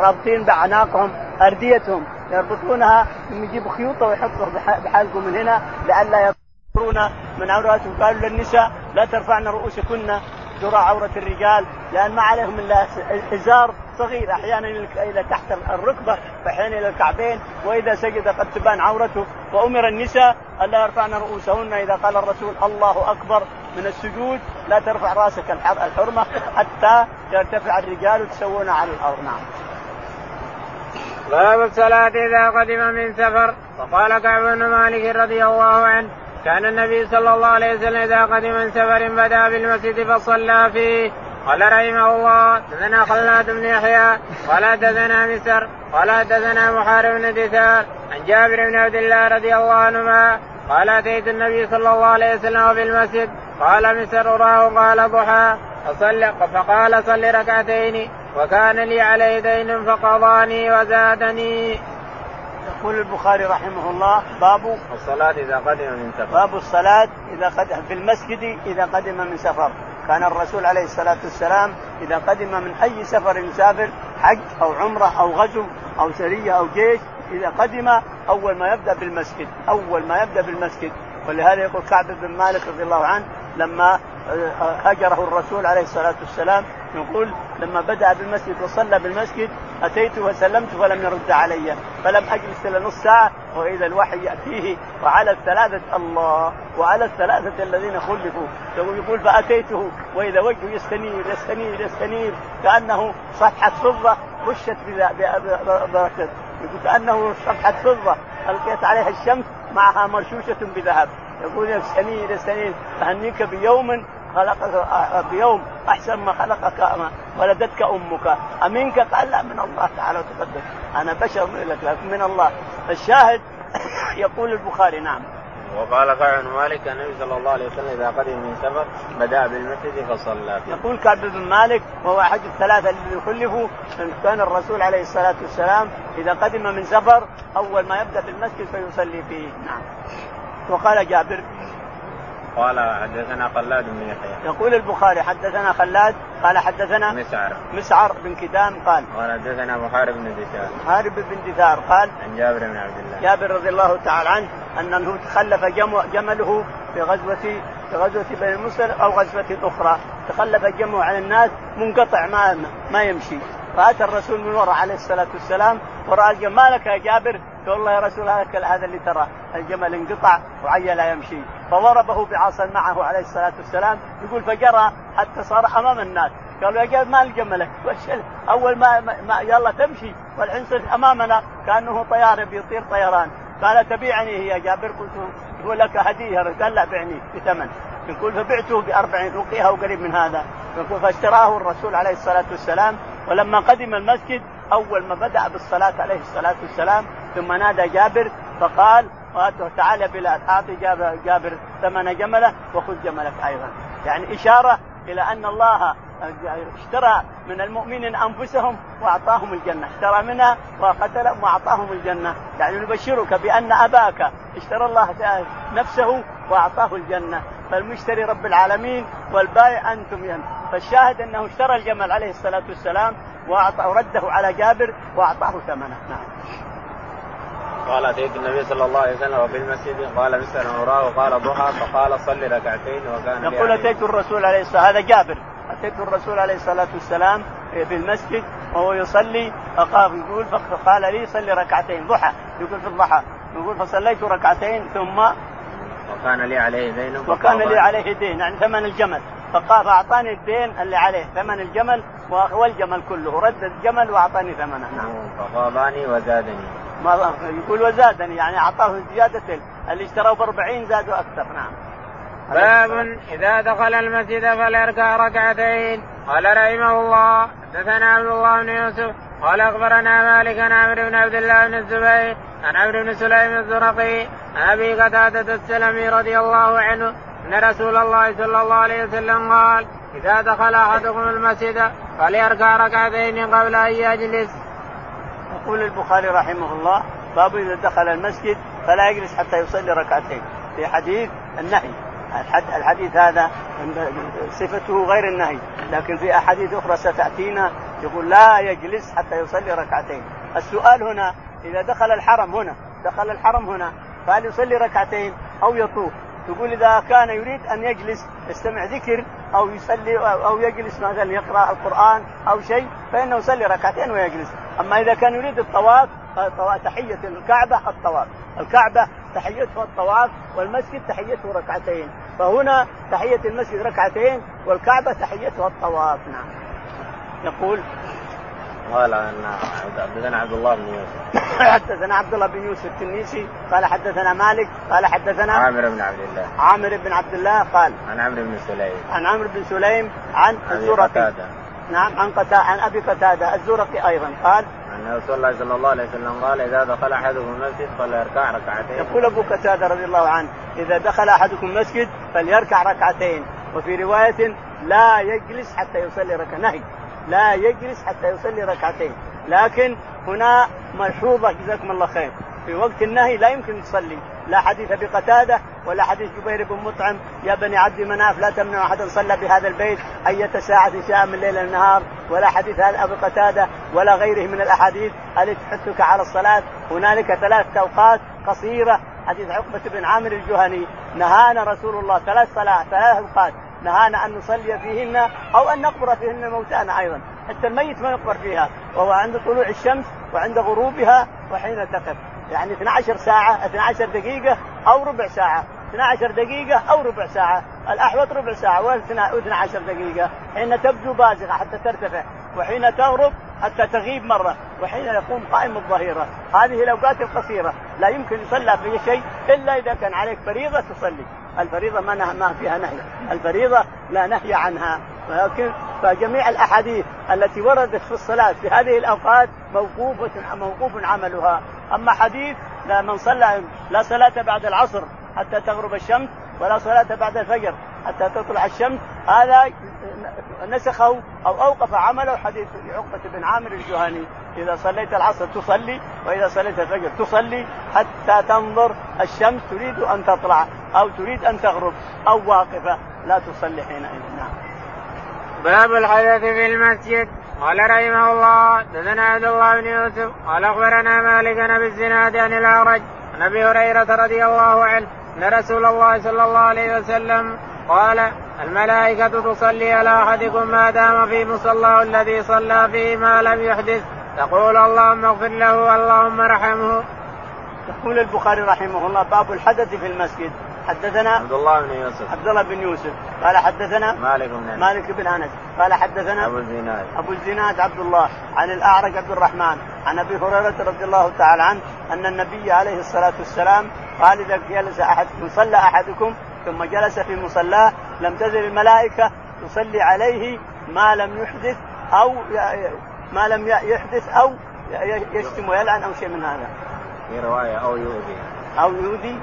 رابطين بأعناقهم أرديتهم يربطونها يجيبوا خيوطة ويحطوا بحلقه من هنا لئلا يكفرون من عوراتهم. قالوا للنساء لا ترفعن رؤوسكن ترى عورة الرجال لأن ما عليهم إلا إزار صغير أحيانا إلى تحت الركبة وأحيانا إلى الكعبين وإذا سجد قد تبان عورته. وأمر النساء ألا يرفعن رؤوسهن إذا قال الرسول الله أكبر من السجود. لا ترفع رأسك الحرمة حتى يرتفع الرجال وتسوون على الأرض. نعم. باب الصلاة إذا قدم من سفر. وقال كعب بن مالك رضي الله عنه كان النبي صلى الله عليه وسلم إذا قدم من سفر بدا بالمسجد فصلى فيه. قال رحمه الله دثنا خلاد بن يحيى قال دثنا مسر قال دثنا محارب بن دثار عن جابر بن عبد الله رضي الله عنهما قال أتيت النبي صلى الله عليه وسلم في المسجد قال مسر اراه قال ضحى فصل فقال صل ركعتين وكان لي عليه دين فقضاني وزادني. يقول البخاري رحمه الله باب الصلاة إذا قدم من سفر. باب الصلاة إذا قدم في المسجد إذا قدم من سفر. كان الرسول عليه الصلاة والسلام إذا قدم من أي سفر يسافر حج أو عمرة أو غزو أو سرية أو جيش إذا قدم أول ما يبدأ بالمسجد أول ما يبدأ بالمسجد. ولهذا يقول كعب بن مالك رضي الله عنه لما هجره الرسول عليه الصلاة والسلام يقول لما بدأ بالمسجد وصلى بالمسجد أتيت وسلمت فلم يرد علي فلم أجلس إلا نص ساعة وإذا الوحي يأتيه وعلى الثلاثة الله وعلى الثلاثة الذين خلفوا. يقول فأتيته وإذا وجهه يستنير يستنير يستنير كأنه صفحة فضة بركة يقول كأنه صفحة فضة ألقيت عليها الشمس معها مرشوشة بذهب. يقول يستنير يستنير أهنيك بيوم خلقك بيوم أحسن ما خلقك ولدتك أمك. امنك قال لا من الله تعالى وتقدم. أنا بشر لك من الله. الشاهد يقول البخاري نعم. وقال كعب بن مالك النبي صلى الله عليه وسلم إذا قدم من سفر بدأ بالمسجد فصلى فيه. يقول كعب بن مالك وهو أحد الثلاثة الذين خلفوا كان الرسول عليه الصلاة والسلام إذا قدم من سفر أول ما يبدأ بالمسجد فيصلي فيه. نعم. وقال جابر. قال حدثنا خلاد بن يحيى. يقول البخاري حدثنا خلاد قال حدثنا مسعر. مسعر بن كدام قال قال حدثنا محارب بن دثار. محارب بن دثار قال عن جابر بن عبد الله. جابر رضي الله تعالى عنه أنه تخلف جمله في غزوه في غزوة بني المصر أو غزوة أخرى. تخلف الجمع عن الناس منقطع ما ما يمشي. فأتى الرسول من وراء عليه الصلاة والسلام ورأى الجمل يا جابر؟ قال والله يا رسول هذا هذا اللي ترى. الجمل انقطع وعي لا يمشي. فضربه بعصا معه عليه الصلاة والسلام. يقول فجرى حتى صار أمام الناس. قالوا يا جابر ما جملك أول ما, ما يلا تمشي. والحين صرت أمامنا كأنه طيار بيطير طيران. قال تبيعني يا جابر؟ قلت هو لك هدية؟ قال لا بعني بثمن. يقول فبعته بأربعين أوقيها وقريب من هذا. فاشتراه الرسول عليه الصلاة والسلام. ولما قدم المسجد أول ما بدأ بالصلاة عليه الصلاة والسلام ثم نادى جابر فقال تعال يا بلال أعطي جابر, جابر ثمن جمله وخذ جملك أيضا. يعني إشارة إلى أن الله اشترى من المؤمنين أنفسهم وأعطاهم الجنة، اشترى منها وقتلهم وأعطاهم الجنة، يعني نبشرك بأن أباك اشترى الله نفسه وأعطاه الجنة، فالمشتري رب العالمين والبائع أنتم يعني. فالشاهد أنه اشترى الجمل عليه الصلاة والسلام واعطى ورده على جابر وأعطاه ثمنه، نعم. قال أتيت النبي صلى الله عليه وسلم وفي المسجد. قال مثل اراه قال ضحى. فقال صل ركعتين وكان يقول أتيت الرسول عليه الصلاة هذا جابر. أتيت الرسول عليه الصلاة والسلام في المسجد وهو يصلي. فقال يقول فقال لي صلي ركعتين. ضحى. يقول في الضحى. يقول فصليت ركعتين ثم وكان لي عليه دين وكان لي عليه دين يعني ثمن الجمل. فقال فاعطاني الدين اللي عليه ثمن الجمل والجمل كله رد الجمل وأعطاني ثمنه. نعم. فقاضاني وزادني. ما يقول وزادني يعني أعطاه زيادة اللي اشتروا ب 40 زادوا أكثر نعم. باب إذا دخل المسجد فليركع ركعتين. قال رحمه الله حدثنا عبد الله بن يوسف قال أخبرنا مالك عن عمرو بن عبد الله بن الزبير عن عمرو بن سليم الزرقي عن أبي قتادة السلمي رضي الله عنه أن رسول الله صلى الله عليه وسلم قال إذا دخل أحدكم المسجد فليركع ركعتين قبل أن يجلس. يقول البخاري رحمه الله باب إذا دخل المسجد فلا يجلس حتى يصلي ركعتين في حديث النهي الحديث هذا صفته غير النهي لكن في أحاديث أخرى ستأتينا يقول لا يجلس حتى يصلي ركعتين. السؤال هنا إذا دخل الحرم هنا دخل الحرم هنا فهل يصلي ركعتين أو يطوف؟ تقول إذا كان يريد أن يجلس يستمع ذكر أو يصلي أو يجلس مثلا يقرأ القرآن أو شيء فإنه يصلي ركعتين ويجلس، أما إذا كان يريد الطواف تحية الكعبة الطواف، الكعبة تحيته الطواف والمسجد تحيته ركعتين، فهنا تحية المسجد ركعتين والكعبة تحيتها الطواف، نعم. يقول قال حدثنا عبد الله بن يوسف. حدثنا عبد الله بن يوسف التنيسي قال حدثنا مالك قال حدثنا عامر بن عبد الله. عامر بن عبد الله قال عن عمرو بن سليم. عن عمرو بن سليم عن الزرقي. نعم عن قتا عن أبي قتادة الزرقي أيضا قال أن رسول الله صلى الله عليه وسلم قال إذا دخل أحدكم المسجد فليركع ركعتين. يقول أبو قتادة رضي الله عنه إذا دخل أحدكم المسجد فليركع ركعتين. وفي رواية لا يجلس حتى يصلي ركعة. نهي. لا يجلس حتى يصلي ركعتين. لكن هنا ملحوظة جزاكم الله خير. في وقت النهي لا يمكن تصلي. لا حديث بقتادة ولا حديث جبير بن مطعم. يا بني عبد مناف لا تمنع أحدا صلى بهذا البيت أية ساعة شاء من ليل النهار. ولا حديث هذا أبي قتادة ولا غيره من الأحاديث التي تحثك على الصلاة. هنالك ثلاث أوقات قصيرة. حديث عقبة بن عامر الجهني. نهانا رسول الله. ثلاث صلاة ثلاث أوقات. نهانا أن نصلي فيهن أو أن نقبر فيهن موتانا أيضا. حتى الميت ما يقبر فيها وهو عند طلوع الشمس وعند غروبها وحين تقف. يعني 12 ساعة 12 دقيقة أو ربع ساعة. 12 دقيقة أو ربع ساعة. الأحوط ربع ساعة و12 دقيقة. حين تبدو بازغة حتى ترتفع. وحين تغرب حتى تغيب مرة. وحين يقوم قائم الظهيرة. هذه الأوقات القصيرة. لا يمكن يصلى في شيء إلا إذا كان عليك فريضة تصلي. الفريضة ما, ما فيها نهي. الفريضة لا نهي عنها. ولكن فجميع الأحاديث التي وردت في الصلاة في هذه الأوقات موقوفة موقوف عملها. أما حديث لا من صلى لا صلاة بعد العصر حتى تغرب الشمس ولا صلاة بعد الفجر حتى تطلع الشمس هذا نسخه أو أوقف عمله حديث عقبة بن عامر الجهني. إذا صليت العصر تصلي وإذا صليت الفجر تصلي حتى تنظر الشمس تريد أن تطلع أو تريد أن تغرب أو واقفة. لا تصلي حينئذ. نعم. باب الحدث في المسجد. قال رحمه الله دثنا عبد الله بن يوسف قال أخبرنا مالك بن الزناد عن الأعرج عن أبي هريرة رضي الله عنه أن رسول الله صلى الله عليه وسلم قال الملائكة تصلي على أحدكم ما دام في مصلاه الذي صلى فيه ما لم يحدث. تقول اللهم اغفر له اللهم ارحمه. يقول البخاري رحمه الله باب الحدث في المسجد. حدثنا عبد الله بن يوسف. عبد الله بن يوسف. قال حدثنا مالك بن أنس. مالك بن أنس. قال حدثنا أبو الزناد. أبو الزناد عبد الله عن الأعرج عبد الرحمن عن أبي هريرة رضي الله تعالى عنه أن النبي عليه الصلاة والسلام قال إذا جلس احدكم صلى أحدكم ثم جلس في مصلاه لم تزل الملائكة تصلي عليه ما لم يحدث أو ما لم يحدث أو يشتم ويلعن أو شيء من هذا. في رواية أو يؤذي. أو يؤذي.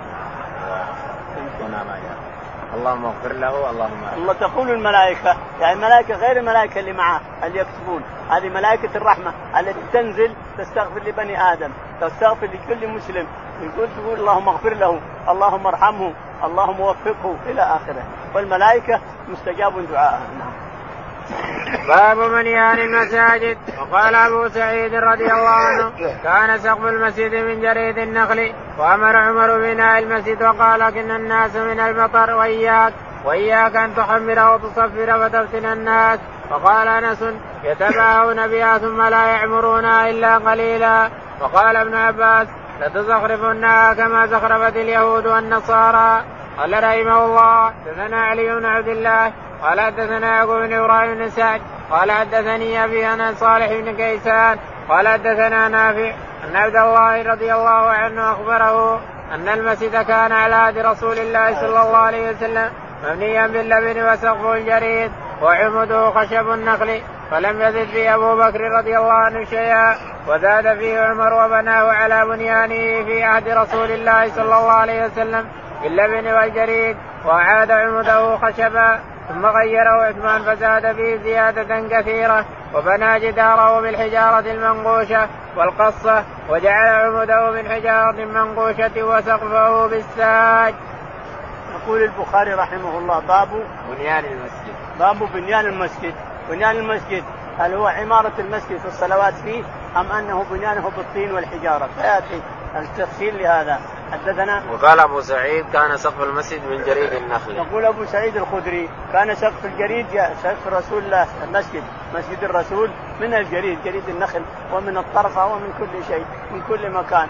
اللهم اغفر له اللهم الله تقول الملائكة يعني الملائكة غير الملائكة اللي معاه اللي يكتبون. هذه ملائكة الرحمة التي تنزل تستغفر لبني آدم تستغفر لكل مسلم. يقول تقول اللهم اغفر له اللهم ارحمه اللهم وفقه إلى آخره. والملائكة مستجاب دعاءها نعم. باب منيان المساجد. وقال أبو سعيد رضي الله عنه كان سقف المسجد من جريد النخل وأمر عمر بناء المسجد وقال لكن الناس من المطر وإياك وإياك أن تحمر وتصفر فتفتن الناس. وقال أنس يتباهون بها ثم لا يعمرونها إلا قليلا. وقال ابن عباس لتزخرفنها كما زخرفت اليهود والنصارى. قال رحمه الله دثنا علي بن عبد الله قال حدثنا يعقوب بن إبراهيم بن سعد قال حدثني أبي أنا صالح بن كيسان قال حدثنا نافع أن عبد الله رضي الله عنه أخبره أن المسجد كان على عهد رسول الله صلى الله عليه وسلم مبنيا باللبن وسقف الجريد وعمده خشب النخل فلم يزد فيه أبو بكر رضي الله عنه شيئا وزاد فيه عمر وبناه على بنيانه في عهد رسول الله صلى الله عليه وسلم باللبن والجريد واعاد عمده خشبا. ثم غيره عثمان فزاد فيه زيادة كثيرة وبنى جداره بالحجارة المنقوشة والقصة وجعل عمده من حجارة منقوشة وسقفه بالساج. يقول البخاري رحمه الله باب بنيان المسجد. باب بنيان المسجد، بنيان المسجد هل هو عمارة المسجد في الصلوات فيه أم أنه بنيانه بالطين والحجارة؟ فيأتي التفصيل لهذا. حدثنا وقال أبو سعيد كان سقف المسجد من جريد النخل. يقول أبو سعيد الخدري كان سقف الجريد سقف رسول الله المسجد مسجد الرسول من الجريد جريد النخل ومن الطرفة ومن كل شيء من كل مكان.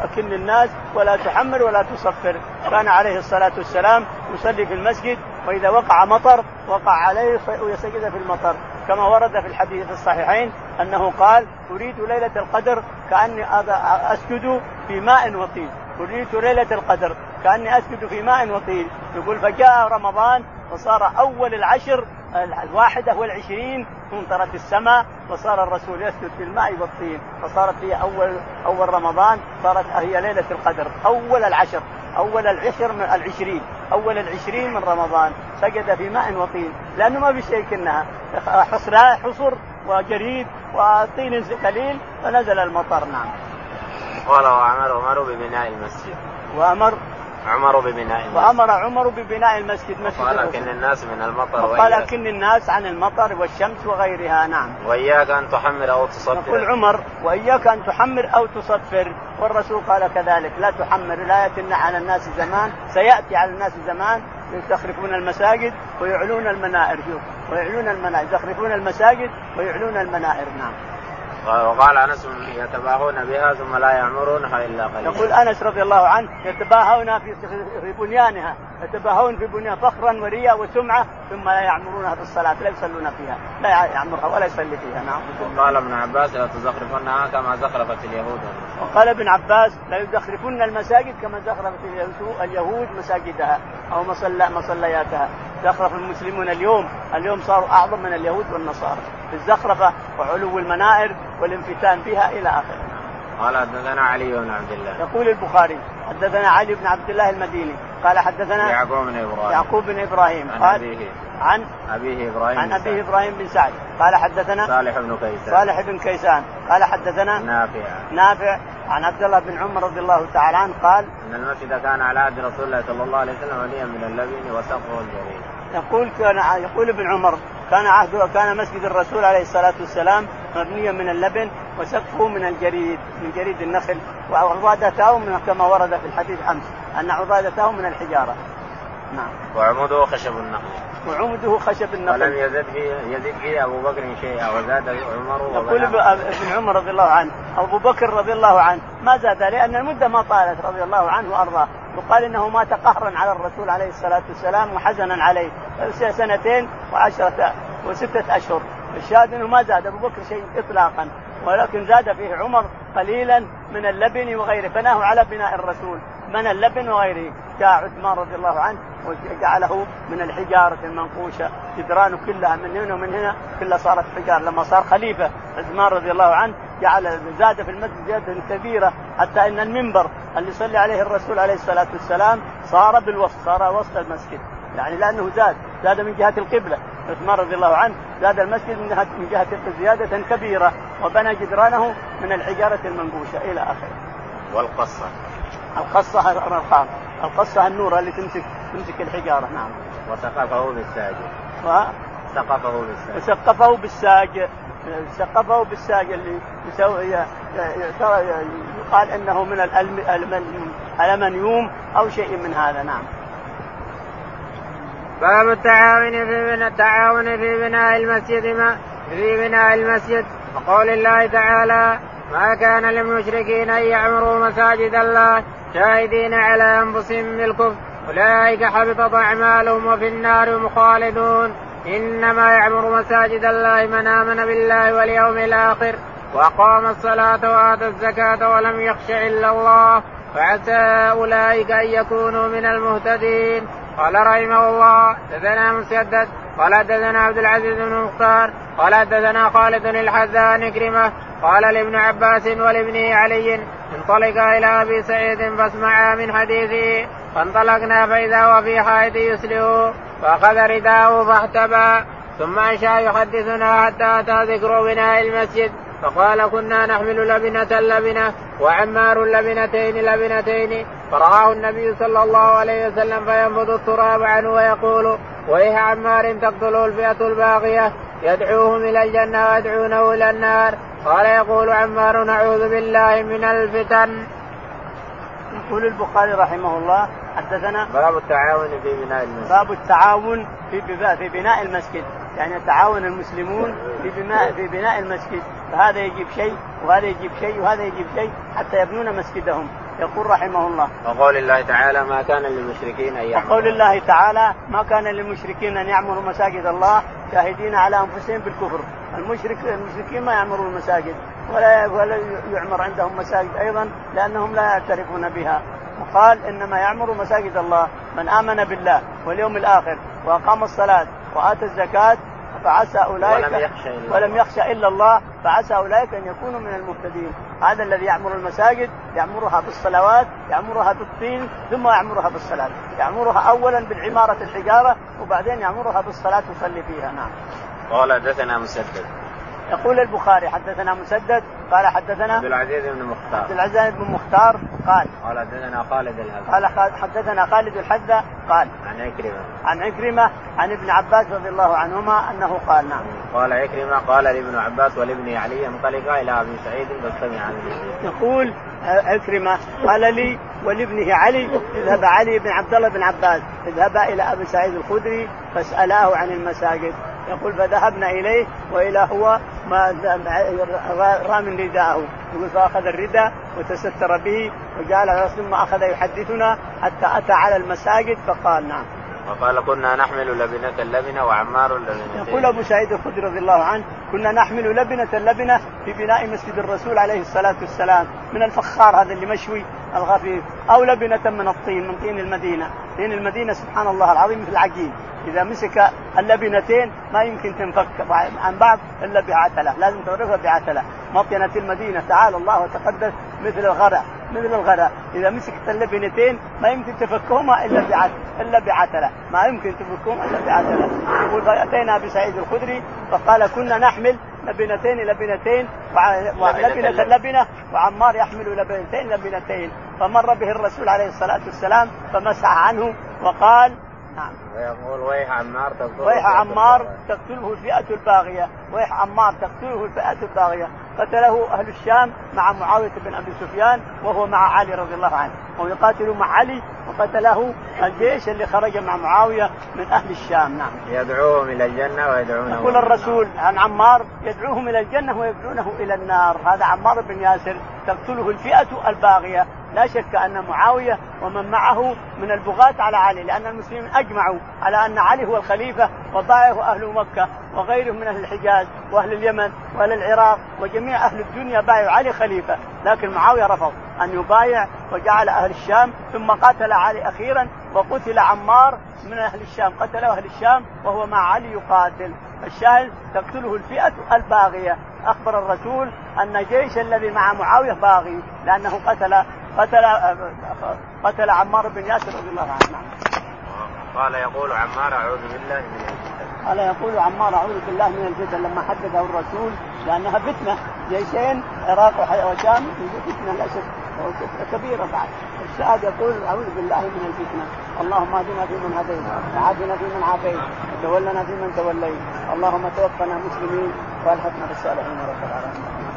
اكن الناس ولا تحمر ولا تصفر. كان عليه الصلاة والسلام يصلي في المسجد وإذا وقع مطر وقع عليه ويسجد في المطر. كما ورد في الحديث في الصحيحين أنه قال اريد ليلة القدر كأني أسجد في ماء وطين. اريد ليلة القدر كأني أسجد في ماء وطين. يقول فجاء رمضان وصار أول العشر الواحدة والعشرين امطرت السماء وصار الرسول يسجد في الماء والطين. فصارت هي أول أول رمضان صارت هي ليلة القدر أول العشر. أول العشر من العشرين. أول العشرين من رمضان. سجد في ماء وطين. لأنه ما في شيء كنها حصر حصر وجريد وطين قليل فنزل المطر. نعم. قال وعمر عمر ببناء المسجد. وأمر عمر ببناء المسجد. وأمر عمر ببناء المسجد مسجد قال لكن الناس من المطر قال لكن الناس عن المطر والشمس وغيرها نعم. وإياك أن تحمر أو تصفر يقول عمر وإياك أن تحمر أو تصفر. والرسول قال كذلك لا تحمر لا ياتي على الناس زمان. سيأتي على الناس زمان يستخرفون المساجد ويعلون المنائر ويعلون المنائر يزخرفون المساجد ويعلون المنائر نعم. وقال أنس يتباهون بها ثم لا يعمرونها إلا قليلا. يقول أنس رضي الله عنه يتباهون في في بنيانها، يتباهون في بنيان فخرا ورياء وسمعة ثم لا يعمرونها في الصلاة، لا يصلون فيها، لا يعمرها ولا يصلي فيها، نعم. وقال ابن عباس لا تزخرفنها كما زخرفت اليهود. وقال ابن عباس لا يزخرفن المساجد كما زخرفت اليهود مساجدها أو مصلى مصلياتها، زخرف المسلمون اليوم، اليوم صاروا أعظم من اليهود والنصارى. في الزخرفة وعلو المنائر والانفتان بها إلى آخره. قال حدثنا علي بن عبد الله. يقول البخاري حدثنا علي بن عبد الله المديني قال حدثنا يعقوب بن إبراهيم. يعقوب بن إبراهيم. عن قال أبيه. عن أبيه إبراهيم عن أبيه إبراهيم بن سعد. قال حدثنا صالح بن كيسان. صالح بن كيسان. قال حدثنا نافع. نافع عن عبد الله بن عمر رضي الله تعالى عنه قال إن المسجد كان على عهد رسول الله صلى الله عليه وسلم وليا من اللبن وسقفه الجريد. يقول كان يقول ابن عمر كان عهد كان مسجد الرسول عليه الصلاة والسلام مبنيا من اللبن وسقفه من الجريد من جريد النخل وعضادته من كما ورد في الحديث أمس أن عضادته من الحجارة. نعم. وعموده خشب النخل. وعمده خشب النخل. ولم يزد فيه يزد فيه أبو بكر شيئا وزاد عمر يقول ابن عمر رضي الله عنه أبو بكر رضي الله عنه ما زاد لأن المدة ما طالت رضي الله عنه وأرضاه وقال إنه مات قهرا على الرسول عليه الصلاة والسلام وحزنا عليه. سنتين وعشرة وستة أشهر. الشاهد إنه ما زاد أبو بكر شيء اطلاقا ولكن زاد فيه عمر قليلا من اللبن وغيره بناه على بناء الرسول. من اللبن وغيره. جاء عثمان رضي الله عنه وجعله من الحجارة المنقوشة. جدرانه كلها من هنا ومن هنا كلها صارت حجارة. لما صار خليفة عثمان رضي الله عنه جعل زاد في المسجد زيادة كبيرة حتى أن المنبر اللي صلى عليه الرسول عليه الصلاة والسلام صار بالوسط صار وسط المسجد. يعني لأنه زاد زاد من جهة القبلة. عثمان رضي الله عنه زاد المسجد من جهة زيادة كبيرة وبنى جدرانه من الحجارة المنقوشة إلى آخره. والقصة. القصة الرخام القصة النوره اللي تمسك تمسك الحجارة نعم. وسقفه بالساج. و... سقفه بالساج. وسقفه بالساج سقفه بالساج اللي يسوي يقال إنه من الالمنيوم أو شيء من هذا نعم. باب التعاون في بناء التعاون في بناء المسجد ما في بناء المسجد وقول الله تعالى ما كان للمشركين أن يعمروا مساجد الله شاهدين على أنفسهم بالكفر أولئك حبطت اعمالهم وفي النار هم خالدون. إنما يعمر مساجد الله من آمن بالله واليوم الآخر وأقام الصلاة وآتى الزكاة ولم يخش إلا الله. فعسى أولئك أن يكونوا من المهتدين. قال رحمه الله دثنا مسدد قال دثنا عبد العزيز بن مختار قال دثنا خالد الحذان كرمه قال لابن عباس ولابنه علي انطلقا إلى أبي سعيد فاسمعا من حديثه فانطلقنا فإذا هو في حائط يسلئ فأخذ رداءه فاحتبى ثم أنشأ يحدثنا حتى أتى ذكر بناء المسجد فقال كنا نحمل لبنة لبنة وعمار لبنتين لبنتين. فرآه النبي صلى الله عليه وسلم فينفض التراب عنه ويقول ويح عمار تقتله الفئة الباغية يدعوهم إلى الجنة ويدعونه إلى النار. قال يقول عمار نعوذ بالله من الفتن. يقول البخاري رحمه الله حدثنا باب التعاون في بناء المسجد. باب التعاون في في بناء المسجد. يعني يتعاون المسلمون في بناء في بناء المسجد. فهذا يجيب شيء وهذا يجيب شيء وهذا يجيب شيء حتى يبنون مسجدهم. يقول رحمه الله. وقول الله تعالى ما كان للمشركين أن يعمروا وقول الله تعالى ما كان للمشركين أن يعمروا مساجد الله شاهدين على أنفسهم بالكفر. المشرك المشركين ما يعمرون المساجد ولا ولا يعمر عندهم مساجد أيضا لأنهم لا يعترفون بها. وقال إنما يعمر مساجد الله من آمن بالله واليوم الآخر وأقام الصلاة وآتى الزكاة فعسى أولئك ولم يخشى ولم يخشى إلا الله. فعسى أولئك أن يكونوا من المهتدين. هذا الذي يعمر المساجد يعمرها بالصلوات يعمرها بالطين ثم يعمرها بالصلاه يعمرها اولا بالعمارة الحجارة وبعدين يعمرها بالصلاة يصلي فيها. نعم. قال حدثنا مسدد. يقول البخاري حدثنا مسدد قال حدثنا عبد العزيز بن مختار. عبد العزيز بن مختار قال. قال حدثنا خالد الحذا قال حدثنا خالد الحذا قال. عن عكرمة. عن عكرمة عن ابن عباس رضي الله عنهما أنه قال نعم. قال عكرمة قال لابن عباس ولابن علي انطلقا إلى أبي سعيد فاستمع عنه يقول عكرمة قال لي ولابنه علي اذهب علي بن عبد الله بن عباس اذهبا إلى أبي سعيد الخدري فاسالاه عن المساجد. يقول فذهبنا إليه وإلى هو ما رام رداءه يقول فاخذ الرداء وتستر به وجعل ثم أخذ يحدثنا حتى أتى على المساجد فقال نعم. وقال كنا نحمل لبنة لبنة وعمار لبنة يقول أبو سعيد الخدري رضي الله عنه كنا نحمل لبنة لبنة في بناء مسجد الرسول عليه الصلاة والسلام. من الفخار هذا اللي مشوي. الخفيف أو لبنة من الطين من طين المدينة. طين المدينة سبحان الله العظيم مثل العجين إذا مسك اللبنتين ما يمكن تنفك. عن بعض إلا بعتلة، لازم تعرفها بعتلة، مطينة المدينة تعالى الله وتقدس مثل الغرع، مثل الغرع، إذا مسكت اللبنتين ما يمكن تفكهما إلا بعتله، إلا بعتلة، ما يمكن تفكهما إلا بعتلة، يقول فاتينا بسعيد الخدري فقال كنا نحمل لبنتين لبنتين ولبنة لبنة وعمار يحمل لبنتين لبنتين. فمر به الرسول عليه الصلاة والسلام فمسح عنه وقال نعم. ويقول ويح عمار تقتله ويح عمار تقتله الفئة الباغية. ويح عمار تقتله الفئة الباغية. قتله أهل الشام مع معاوية بن أبي سفيان وهو مع علي رضي الله عنه. وهو يقاتل مع علي وقتله الجيش اللي خرج مع معاوية من أهل الشام نعم. يدعوهم إلى الجنة ويدعونه يقول الرسول عن عمار يدعوهم إلى الجنة ويدعونه إلى النار. هذا عمار بن ياسر تقتله الفئة الباغية. لا شك أن معاوية ومن معه من البغاة على علي لأن المسلمين أجمعوا على أن علي هو الخليفة وبايعه أهل مكة وغيرهم من أهل الحجاز وأهل اليمن وأهل العراق وجميع أهل الدنيا بايعوا علي خليفة. لكن معاوية رفض أن يبايع وجعل أهل الشام ثم قاتل علي أخيرا وقتل عمار من أهل الشام قتله أهل الشام وهو مع علي يقاتل الشاهد تقتله الفئة الباغية أخبر الرسول أن الجيش الذي مع معاوية باغي لأنه قتل قتل قتل عمار بن ياسر رضي الله عنه. قال يقول عمار أعوذ بالله من الفتن. قال يقول عمار أعوذ بالله من الفتن لما حدثه الرسول لأنها فتنة. جيشين عراق وشام فتنة ليست كبيرة بعد. الشاهد يقول أعوذ بالله من الفتنة. اللهم اهدنا فيمن هديت. وعافنا فيمن عافيت. وتولنا فيمن توليت. اللهم توفنا مسلمين وألحقنا بالصالحين رب العالمين.